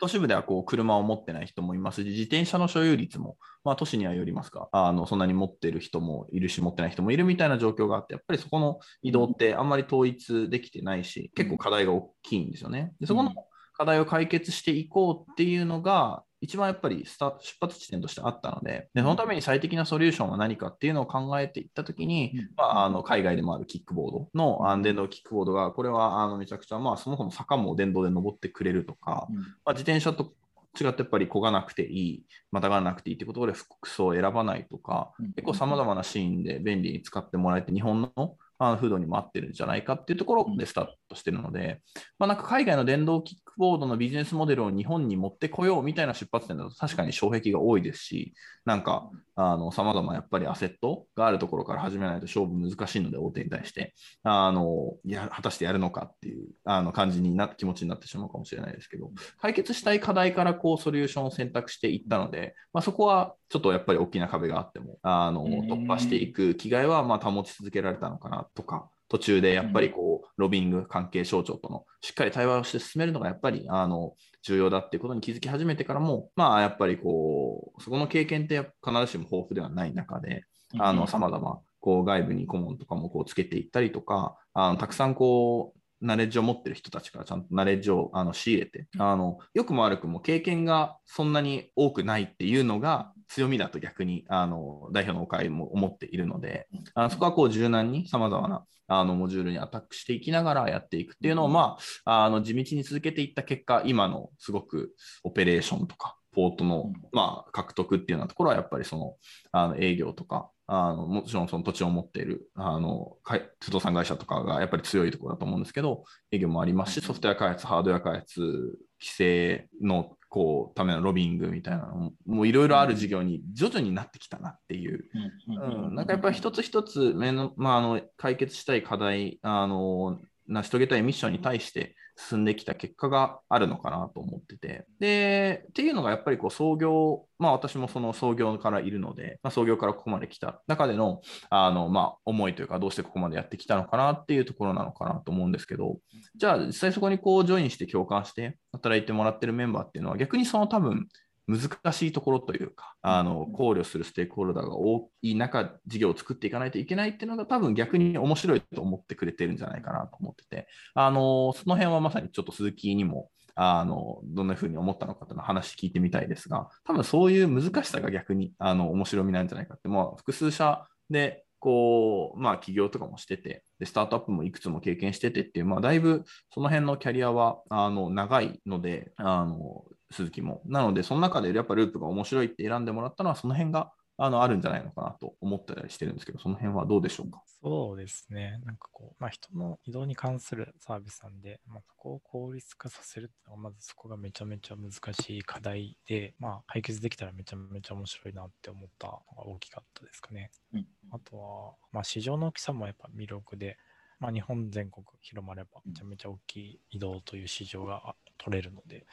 都市部ではこう車を持ってない人もいますし、自転車の所有率も、まあ、都市にはよりますが、あのそんなに持ってる人もいるし、持ってない人もいるみたいな状況があって、やっぱりそこの移動ってあんまり統一できてないし、結構課題が大きいんですよね。でそこの課題を解決していこうっていうのが、一番やっぱりスタ出発地点としてあったのでで、そのために最適なソリューションは何かっていうのを考えていったときに、うん、まあ、あの海外でもあるキックボードのあ電動キックボードが、これはあのめちゃくちゃ、まあ、そもそも坂も電動で登ってくれるとか、うん、まあ、自転車と違ってやっぱり漕がなくていい、またがなくていいってことで服装を選ばないとか、結構さまざまなシーンで便利に使ってもらえて、日本のあの風土にも合ってるんじゃないかっていうところでスタートしてるので、まあ、なんか海外の電動キックボードのビジネスモデルを日本に持ってこようみたいな出発点だと確かに障壁が多いですし、なんかさまざまやっぱりアセットがあるところから始めないと勝負難しいので、大手に対して、あのいや果たしてやるのかっていうあの感じにな気持ちになってしまうかもしれないですけど、解決したい課題からこうソリューションを選択していったので、まあ、そこはちょっとやっぱり大きな壁があっても、あの突破していく気概はま保ち続けられたのかなとか、途中でやっぱりこう、ロビング関係省庁とのしっかり対話をして進めるのがやっぱりあの重要だっていうことに気づき始めてからも、まあやっぱりこう、そこの経験って必ずしも豊富ではない中で、あの、様々、こう外部に顧問とかもこうつけていったりとか、あのたくさんこう、ナレッジを持ってる人たちからちゃんとナレッジをあの仕入れて、あのよくも悪くも経験がそんなに多くないっていうのが強みだと逆にあの代表のお会も思っているので、あのそこはこう柔軟にさまざまなあのモジュールにアタックしていきながらやっていくっていうのを、まあ、あの地道に続けていった結果、今のすごくオペレーションとか、ポートの、まあ、獲得っていうようなところはやっぱりそのあの営業とかあのもちろんその土地を持っているあの不動産会社とかがやっぱり強いところだと思うんですけど営業もありますしソフトウェア開発ハードウェア開発規制のこうためのロビングみたいなのもいろいろある事業に徐々になってきたなっていう、うん、なんかやっぱり一つ一つ目の、まあ、あの解決したい課題あの成し遂げたいミッションに対して進んできた結果があるのかなと思ってて。で、っていうのがやっぱりこう創業、まあ私もその創業からいるので、まあ、創業からここまで来た中での、あの、まあ思いというかどうしてここまでやってきたのかなっていうところなのかなと思うんですけど、じゃあ実際そこにこうジョインして共感して働いてもらってるメンバーっていうのは逆にその多分難しいところというか、あの考慮するステークホルダーが多い中、事業を作っていかないといけないっていうのが、多分逆に面白いと思ってくれてるんじゃないかなと思ってて、あのその辺はまさにちょっと鈴木にも、あのどんなふうに思ったのかというの話聞いてみたいですが、多分そういう難しさが逆にあの面白みなんじゃないかって、まあ、複数社でこう、まあ、起業とかもしててで、スタートアップもいくつも経験しててっていう、まあ、だいぶその辺のキャリアはあの長いので、あの鈴木も。なので、その中でやっぱループが面白いって選んでもらったのは、その辺があのあるんじゃないのかなと思ったりしてるんですけど、その辺はどうでしょうか？そうですね。なんかこう、まあ、人の移動に関するサービスなんで、まあ、そこを効率化させるっていうのは、まずそこがめちゃめちゃ難しい課題で、まあ、解決できたらめちゃめちゃ面白いなって思ったのが大きかったですかね。うん、あとは、まあ、市場の大きさもやっぱ魅力で、まあ、日本全国広まればめちゃめちゃ大きい移動という市場が取れるので、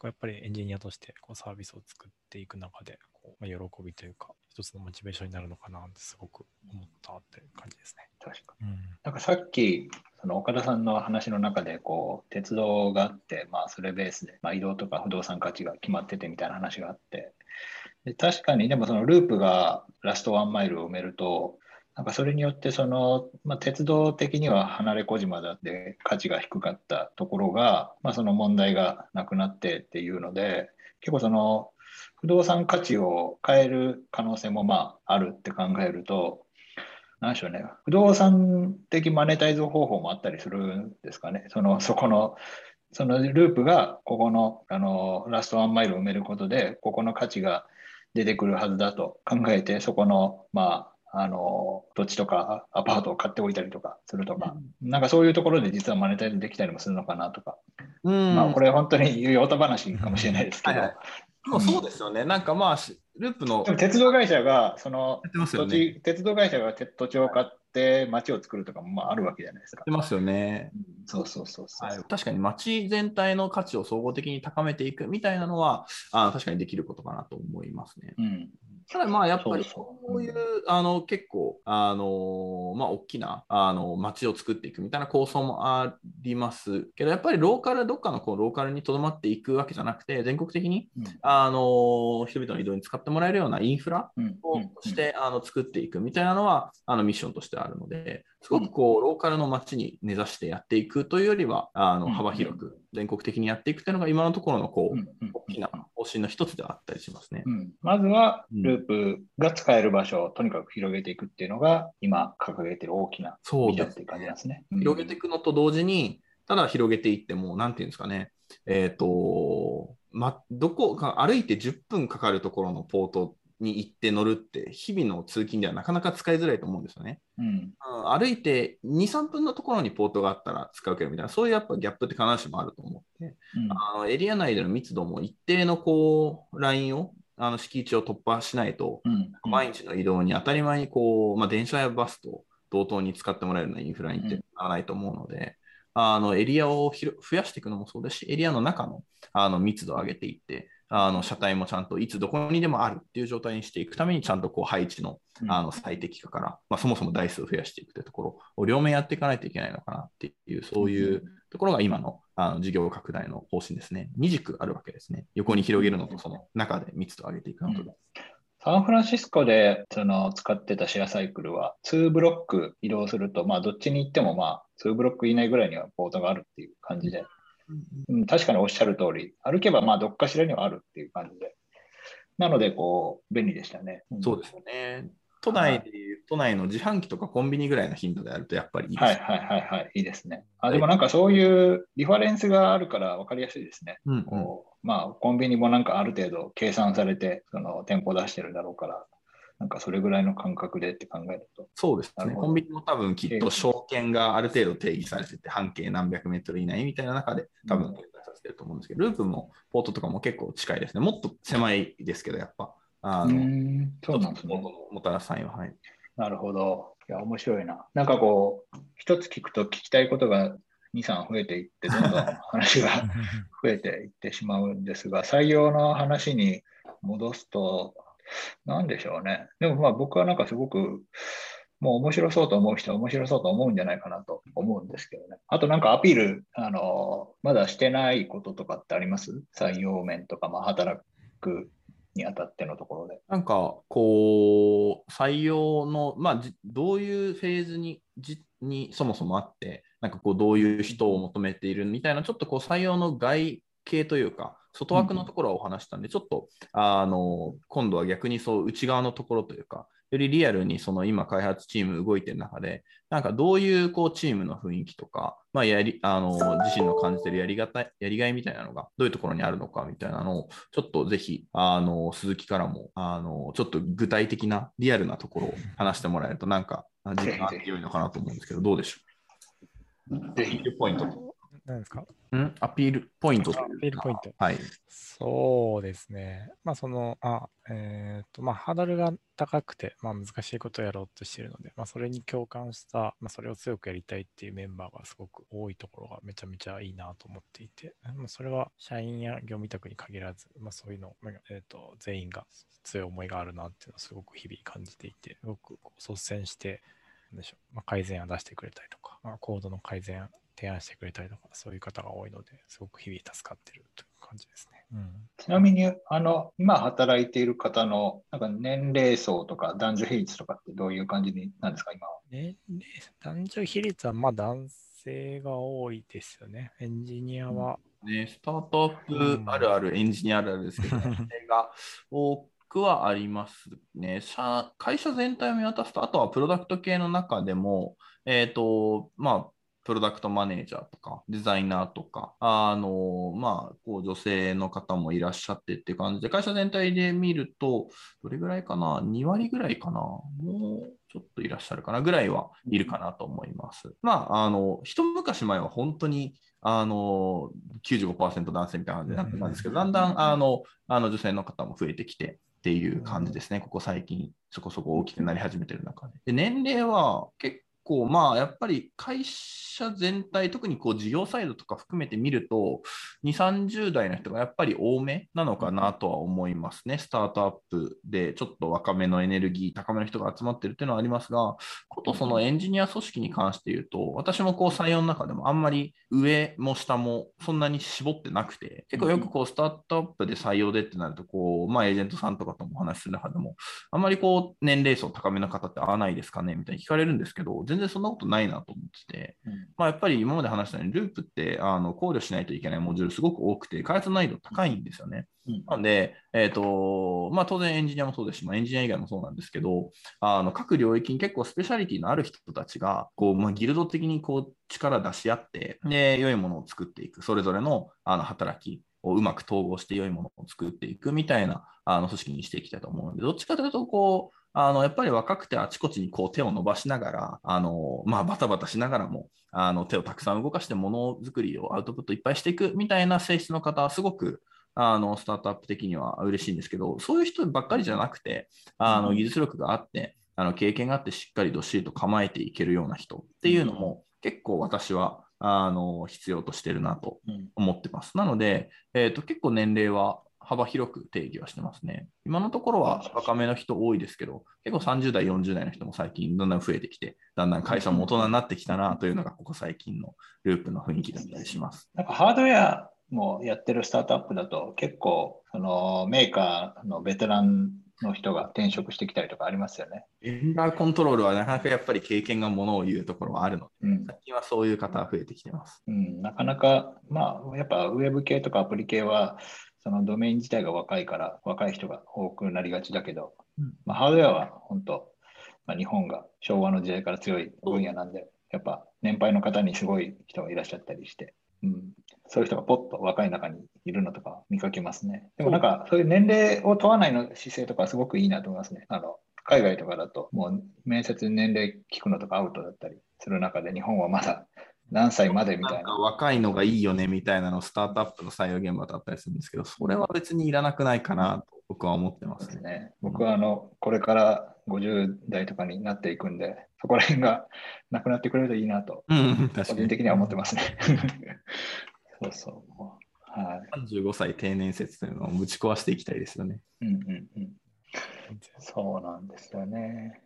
こうやっぱりエンジニアとしてこうサービスを作っていく中でこう、まあ、喜びというか、一つのモチベーションになるのかなってすごく思ったって感じですね。確かに。うん、なんかさっき、その岡田さんの話の中で、こう、鉄道があって、まあ、それベースで、まあ、移動とか不動産価値が決まっててみたいな話があって、で確かに、でもそのループがラストワンマイルを埋めると、なんかそれによってその、まあ、鉄道的には離れ小島だって価値が低かったところが、まあ、その問題がなくなってっていうので結構その不動産価値を変える可能性もまああるって考えると何でしょうね。不動産的マネタイズ方法もあったりするんですかね。そのそこのそのループがここのあのラストワンマイルを埋めることでここの価値が出てくるはずだと考えてそこのまああの土地とかアパートを買っておいたりとかするとか、うん、なんかそういうところで実はマネタイズできたりもするのかなとか、うん、まあこれ本当に用途話かもしれないですけど。はいはい。もうそうですよね、なんかまあ、ループの。鉄道会社が、その、土地、鉄道会社が土地を買っって街を作るとかもまああるわけじゃないですか。出ますよね、うん。そうそうそうそう、はい、確かに街全体の価値を総合的に高めていくみたいなのはあ確かにできることかなと思いますね。うん、ただまあやっぱりそういうあの結構あのまあ大きなあの街を作っていくみたいな構想もありますけどやっぱりローカルどっかのこうローカルにとどまっていくわけじゃなくて全国的に、うん、あの人々の移動に使ってもらえるようなインフラをして、あの作っていくみたいなのはあのミッションとしてあるので、すごくこう、ローカルの街に根ざしてやっていくというよりは、あの幅広く全国的にやっていくというのが今のところのこう、大きな方針の一つではあったりしますね。うん、まずは、ループが使える場所をとにかく広げていくっていうのが、今掲げている大きなビジョンっていう感じなんですね。広げていくのと同時に、ただ広げていっても、なんていうんですかね、えっ、ー、と、ま、どこか歩いて10分かかるところのポートに行って乗るって日々の通勤ではなかなか使いづらいと思うんですよね。うん、歩いて2、3分のところにポートがあったら使うけどみたいな、そういうやっぱギャップって必ずしもあると思って、うん、あのエリア内での密度も一定のこうラインをあの敷地を突破しないと、うん、毎日の移動に当たり前にこう、まあ、電車やバスと同等に使ってもらえるようなインフラにってならないと思うので、あのエリアを増やしていくのもそうですし、エリアの中のあの密度を上げていって、あの車体もちゃんといつどこにでもあるっていう状態にしていくために、ちゃんとこう配置のあの最適化から、まあ、そもそも台数を増やしていくというところを両面やっていかないといけないのかなっていう、そういうところが今のあの事業拡大の方針ですね。2軸あるわけですね。横に広げるのと、その中で密度を上げていくのと。うんサンフランシスコでその使ってたシェアサイクルは2ブロック移動すると、まあ、どっちに行ってもまあ2ブロック以内ぐらいにはポートがあるっていう感じで、うん、確かにおっしゃる通り、歩けばまあどっかしらにはあるっていう感じで、なので、こう、便利でしたね。うん、そうですね。都内でいう、都内の自販機とかコンビニぐらいの頻度であると、やっぱりいいです、ね、はいはいはいはい、いいですね。あでもなんかそういうリファレンスがあるから分かりやすいですね。うん、こうまあ、コンビニもなんかある程度計算されて、その店舗出してるだろうから、なんかそれぐらいの感覚でって考えると。そうですね。コンビニも多分きっと証券がある程度定義されてて、半径何百メートル以内みたいな中で多分計算させてると思うんですけど、ループもポートとかも結構近いですね。もっと狭いですけど、やっぱ。あの、そうなんですね。もたらさんは、はい。なるほど。いや、面白いな。なんかこう、一つ聞くと聞きたいことが2、3増えていって、どんどん話が 増えていってしまうんですが、採用の話に戻すと、なんでしょうね。でもまあ僕はなんかすごく、もう面白そうと思う人は面白そうと思うんじゃないかなと思うんですけどね。あとなんかアピール、あの、まだしてないこととかってあります？採用面とか、まあ働くにあたってのところで。なんかこう採用の、まあ、どういうフェーズにじにそもそもあって、なんかこうどういう人を求めているみたいな、ちょっとこう採用の外形というか、外枠のところはお話したんで、ちょっとあの今度は逆にそう内側のところというか、よりリアルにその今開発チーム動いてる中で、なんかどういうこうチームの雰囲気とか、まあ、やりあの自身の感じてるやりがたいやりがいみたいなのがどういうところにあるのかみたいなのを、ちょっとぜひあの鈴木からもあのちょっと具体的なリアルなところを話してもらえると、なんか時間が良いのかなと思うんですけど、どうでしょう？ぜひ。ポイント。何ですか？ん？アピールポイントアピールポイント。はい。そうですね。まあ、その、あ、えっ、ー、と、まあ、ハードルが高くて、まあ、難しいことをやろうとしているので、まあ、それに共感した、まあ、それを強くやりたいっていうメンバーがすごく多いところがめちゃめちゃいいなと思っていて、まあ、それは社員や業務委託に限らず、まあ、そういうの、えっ、ー、と、全員が強い思いがあるなっていうのをすごく日々感じていて、すごく率先して、でしょう、まあ、改善を出してくれたりとか、まあ、コードの改善提案してくれたりとか、そういう方が多いので、すごく日々助かってるという感じですね。うん、ちなみに、あの、今働いている方の、なんか年齢層とか男女比率とかってどういう感じになんですか、今は？年齢、男女比率はまあ男性が多いですよね。エンジニアは。ね、スタートアップあるある、エンジニアあるあるですけど、年齢が多くはありますね。会社全体を見渡すと、あとはプロダクト系の中でも、えっ、ー、と、まあ、プロダクトマネージャーとか、デザイナーとか、あの、まあ、こう、女性の方もいらっしゃってって感じで、会社全体で見ると、どれぐらいかな ?2 割ぐらいかな？もうちょっといらっしゃるかなぐらいはいるかなと思います。まあ、あの、一昔前は本当に、あの、95%男性みたいな感じになってたんですけど、だんだん、あの、あの女性の方も増えてきて、っていう感じですね、ここ最近、そこそこ大きくなり始めてる中で。で年齢は結構まあやっぱり会社全体、特にこう事業サイドとか含めて見ると、2、30代の人がやっぱり多めなのかなとは思いますね。スタートアップでちょっと若めのエネルギー、高めの人が集まってるっていうのはありますが、ことそのエンジニア組織に関して言うと、私もこう採用の中でもあんまり上も下もそんなに絞ってなくて、結構よくこうスタートアップで採用でってなると、こう、まあエージェントさんとかともお話しする中でも、あんまりこう年齢層高めの方って合わないですかねみたいに聞かれるんですけど、全然そんなことないなと思ってて、うん、まあ、やっぱり今まで話したように、ループってあの考慮しないといけないモジュールすごく多くて、開発難易度高いんですよね。うん、なので、えーとまあ、当然エンジニアもそうですし、まあ、エンジニア以外もそうなんですけど、あの各領域に結構スペシャリティのある人たちがこう、まあ、ギルド的にこう力出し合って、で良いものを作っていく、それぞれのあの働きをうまく統合して良いものを作っていくみたいなあの組織にしていきたいと思うので、どっちかというとこう、あのやっぱり若くてあちこちにこう手を伸ばしながら、あのまあ、バタバタしながらもあの手をたくさん動かしてものづくりをアウトプットいっぱいしていくみたいな性質の方はすごくあのスタートアップ的には嬉しいんですけど、そういう人ばっかりじゃなくて、あの技術力があって、あの経験があってしっかりどっしりと構えていけるような人っていうのも結構私はあの必要としてるなと思ってます。なので、えーと結構年齢は幅広く定義はしてますね。今のところは若めの人多いですけど、結構30代、40代の人も最近だんだん増えてきて、だんだん会社も大人になってきたなというのが、ここ最近のループの雰囲気だったりします。なんかハードウェアもやってるスタートアップだと、結構そのメーカーのベテランの人が転職してきたりとかありますよね。エンダーコントロールはなかなかやっぱり経験がものを言うところはあるので、うん、最近はそういう方は増えてきてます。うん、なかなか、まあ、やっぱウェブ系とかアプリ系は、そのドメイン自体が若いから、若い人が多くなりがちだけど、うん、まあ、ハードウェアは本当、まあ、日本が昭和の時代から強い分野なんで、やっぱ年配の方にすごい人がいらっしゃったりして、うん、そういう人がポッと若い中にいるのとか見かけますね。でもなんか、そういう年齢を問わないの姿勢とかすごくいいなと思いますね。あの海外とかだと、もう面接年齢聞くのとかアウトだったりする中で、日本はまだ何歳までみたいな。な若いのがいいよねみたいなのスタートアップの採用現場だったりするんですけど、それは別にいらなくないかなと僕は思ってますね。ね僕はあのこれから50代とかになっていくんで、そこら辺がなくなってくれるといいなと、個人的には思ってますね。そうそう。はい、35歳定年説というのをぶち壊していきたいですよね。うんうんうん。そうなんですよね。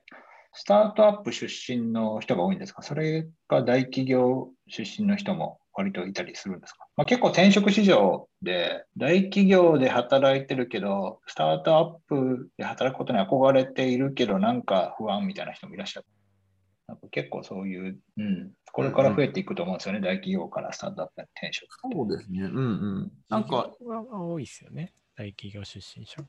スタートアップ出身の人が多いんですか？それか大企業出身の人も割といたりするんですか、まあ、結構転職市場で大企業で働いてるけど、スタートアップで働くことに憧れているけど、なんか不安みたいな人もいらっしゃる。なんか結構そういう、うん、これから増えていくと思うんですよね、うん、大企業からスタートアップに転職。そうですね、うんうん。なんか、多いですよね、大企業出身者。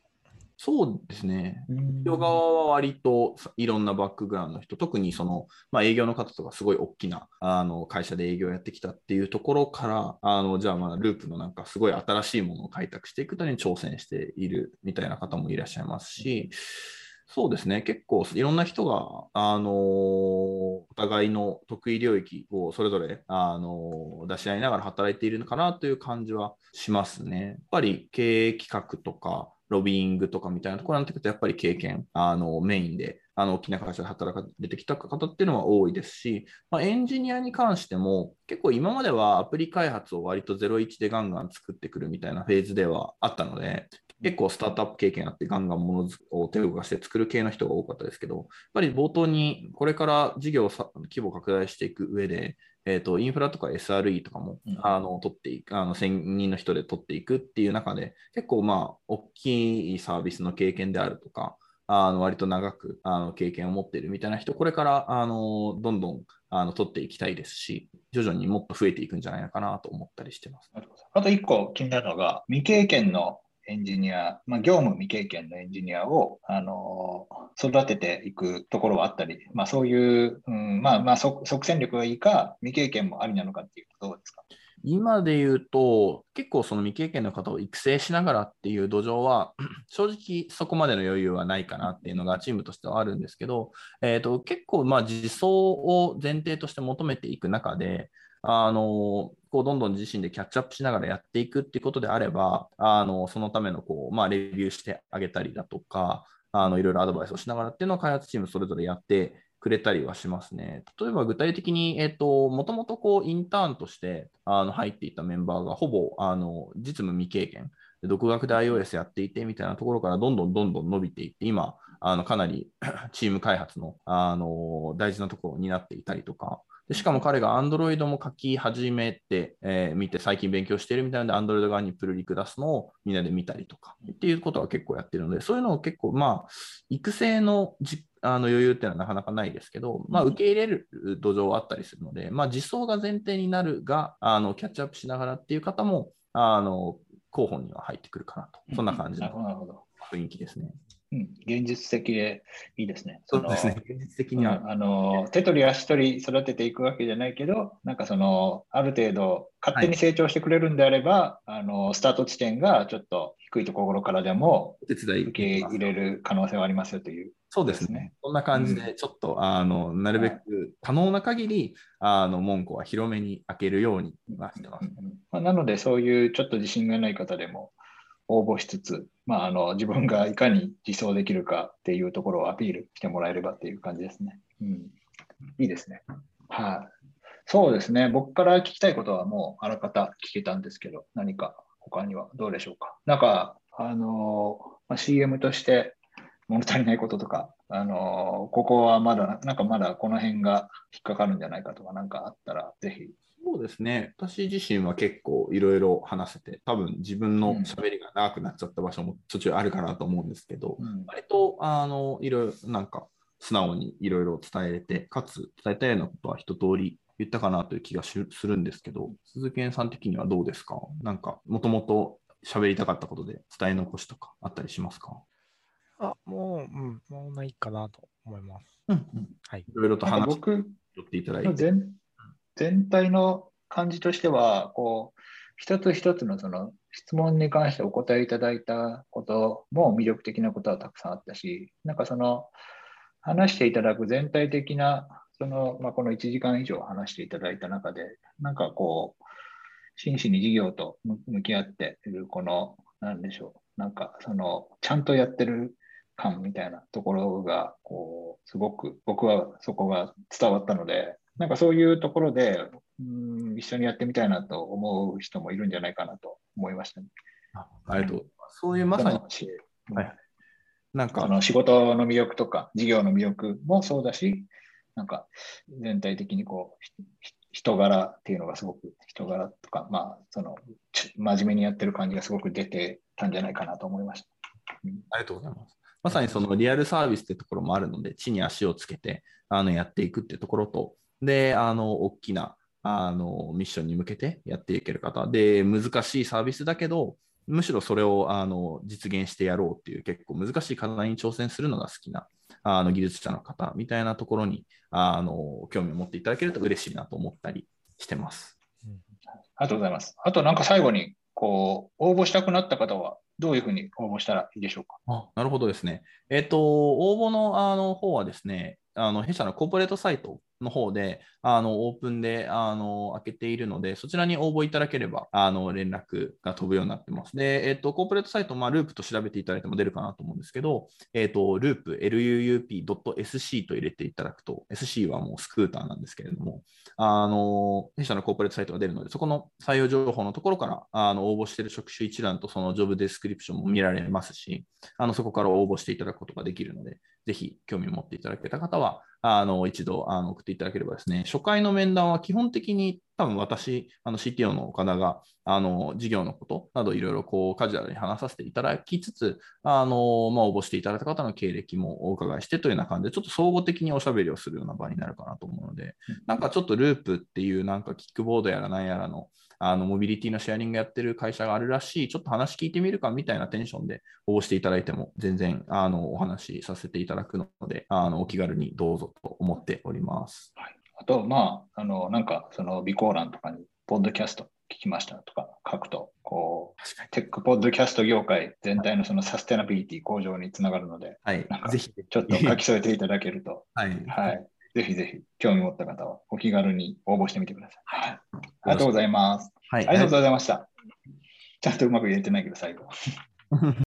そうですね。企業側は割といろんなバックグラウンドの人、特にその、まあ、営業の方とかすごい大きなあの会社で営業やってきたっていうところから、あのじゃあまあループのなんかすごい新しいものを開拓していくために挑戦しているみたいな方もいらっしゃいますし、そうですね、結構いろんな人が、あのお互いの得意領域をそれぞれ、あの出し合いながら働いているのかなという感じはしますね。やっぱり経営企画とか、ロビーングとかみたいなところになってくると、やっぱり経験、あのメインで、あの大きな会社で働かれてきた方っていうのは多いですし、まあ、エンジニアに関しても、結構今まではアプリ開発を割と01でガンガン作ってくるみたいなフェーズではあったので、結構スタートアップ経験あってガンガンものを手を動かして作る系の人が多かったですけど、やっぱり冒頭にこれから事業を規模拡大していく上で、えーと、インフラとか SRE とかも、うん、あの取っていく、あの1000人の人で取っていくっていう中で、結構まあ、大きいサービスの経験であるとか、あの割と長くあの経験を持っているみたいな人、これからあのどんどんあの取っていきたいですし、徐々にもっと増えていくんじゃないかなと思ったりしてます。あと1個気になるのが、未経験のエンジニア、まあ、業務未経験のエンジニアを、あの育てていくところはあったり、まあ、そういう、うん、まあ、まあ即戦力がいいか、未経験もありなのかっていうと、どうですか？今で言うと、結構その未経験の方を育成しながらっていう土壌は、正直そこまでの余裕はないかなっていうのがチームとしてはあるんですけど、えーと、結構まあ実装を前提として求めていく中で、あのこうどんどん自身でキャッチアップしながらやっていくっていうことであれば、あのそのためのこう、まあ、レビューしてあげたりだとか、あのいろいろアドバイスをしながらっていうのを開発チームそれぞれやってくれたりはしますね。例えば具体的に、えっ、ー、と、もともとこうインターンとしてあの入っていたメンバーがほぼあの実務未経験、独学で iOS やっていてみたいなところからどんどんどんどん伸びていって、今、あのかなり チーム開発のあの大事なところになっていたりとか、でしかも彼が Android も書き始めて、えー、見て最近勉強しているみたいなので Android 側にプルリク出すのをみんなで見たりとかっていうことは結構やってるので、そういうのを結構まあ育成のじあの余裕っていうのはなかなかないですけど、まあ、受け入れる土壌はあったりするので、まあ、実装が前提になるがあのキャッチアップしながらっていう方もあの候補には入ってくるかなと、そんな感じの雰囲気ですね。うん、現実的でいいですね。そうですね。現実的には、あの手取り足取り育てていくわけじゃないけど、なんかそのある程度勝手に成長してくれるんであれば、はい、あのスタート地点がちょっと低いところからでも受け入れる可能性はありますよという、そうですね。そんな感じで、ちょっと、うん、あのなるべく可能な限り、あの門戸は広めに開けるようにはしてます、うん。まあ、なので、そういうちょっと自信がない方でも、応募しつつ、まあ、あの自分がいかに実装できるかっていうところをアピールしてもらえればっていう感じですね。うん、いいですね。はい、そうですね。僕から聞きたいことはもうあらかた聞けたんですけど、何か他にはどうでしょうか。なんか、あのまあ、CM として物足りないこととか、あのここはまだ、なんかまだこの辺が引っかかるんじゃないかとか、なんかあったら、ぜひそうですね。私自身は結構いろいろ話せて、多分自分の喋りが長くなっちゃった場所も途中あるかなと思うんですけど、うん、割とあのいろいろなんか素直にいろいろ伝えれて、かつ伝えたようなことは一通り言ったかなという気がするんですけど、鈴木さん的にはどうですか？なんか、もともと喋りたかったことで伝え残しとかあったりしますか？あ、もう、うん、もうないかなと思います。うん、うん、はい。いろいろと話していただいて。全全体の感じとしては、こう、一つ一つのその質問に関してお答えいただいたことも魅力的なことはたくさんあったし、なんかその話していただく全体的な、その、まあ、この1時間以上話していただいた中で、なんかこう、真摯に事業と向き合っている、この、なんでしょう、なんかその、ちゃんとやってる感みたいなところが、こう、すごく僕はそこが伝わったので、なんかそういうところで、うん一緒にやってみたいなと思う人もいるんじゃないかなと思いましたね。あありがとう。そういうまさに、はい、なんかその仕事の魅力とか事業の魅力もそうだし、なんか全体的にこう人柄っていうのがすごく人柄とか、まあ、その真面目にやってる感じがすごく出てたんじゃないかなと思いました。うん、ありがとうございます。まさにそのリアルサービスってところもあるので、地に足をつけてあのやっていくってところと、で、あの、大きなあのミッションに向けてやっていける方で、難しいサービスだけど、むしろそれをあの実現してやろうっていう結構難しい課題に挑戦するのが好きなあの技術者の方みたいなところにあの興味を持っていただけると嬉しいなと思ったりしてます。うん、ありがとうございます。あとなんか最後にこう応募したくなった方はどういうふうに応募したらいいでしょうか？あなるほどですね。えっ、と、応募のあの方はですね、あの弊社のコーポレートサイトの方で、あの、オープンで、あの、開けているので、そちらに応募いただければ、あの、連絡が飛ぶようになってます。で、えっと、コーポレートサイト、まあ、ループと調べていただいても出るかなと思うんですけど、えっと、ループ、luup.sc と入れていただくと、SC はもうスクーターなんですけれども、あの、弊社のコーポレートサイトが出るので、そこの採用情報のところから、あの、応募している職種一覧とそのジョブデスクリプションも見られますし、あの、そこから応募していただくことができるので、ぜひ興味を持っていただけた方は、あの一度あの送っていただければですね、初回の面談は基本的に多分私、あの CTO の岡田があの事業のことなどいろいろこうカジュアルに話させていただきつつ、あのまあ、応募していただいた方の経歴もお伺いしてというような感じで、ちょっと総合的におしゃべりをするような場になるかなと思うので、なんかちょっとループっていうなんかキックボードやらなんやらのあのモビリティのシェアリングやってる会社があるらしい、ちょっと話聞いてみるかみたいなテンションで応募していただいても、全然あのお話しさせていただくので、あのお気軽にどうぞと思っております。はい、あと、まあ、あのなんかその備考欄とかに、ポッドキャスト聞きましたとか書くと、こう、テックポッドキャスト業界全体のそのサステナビリティ向上につながるので、はい、ぜひ。ちょっと書き添えていただけると、はい、はい、ぜひぜひ興味持った方はお気軽に応募してみてください。はい、ありがとうございます。はい、ありがとうございました。ちゃんとうまく言えてないけど、最後。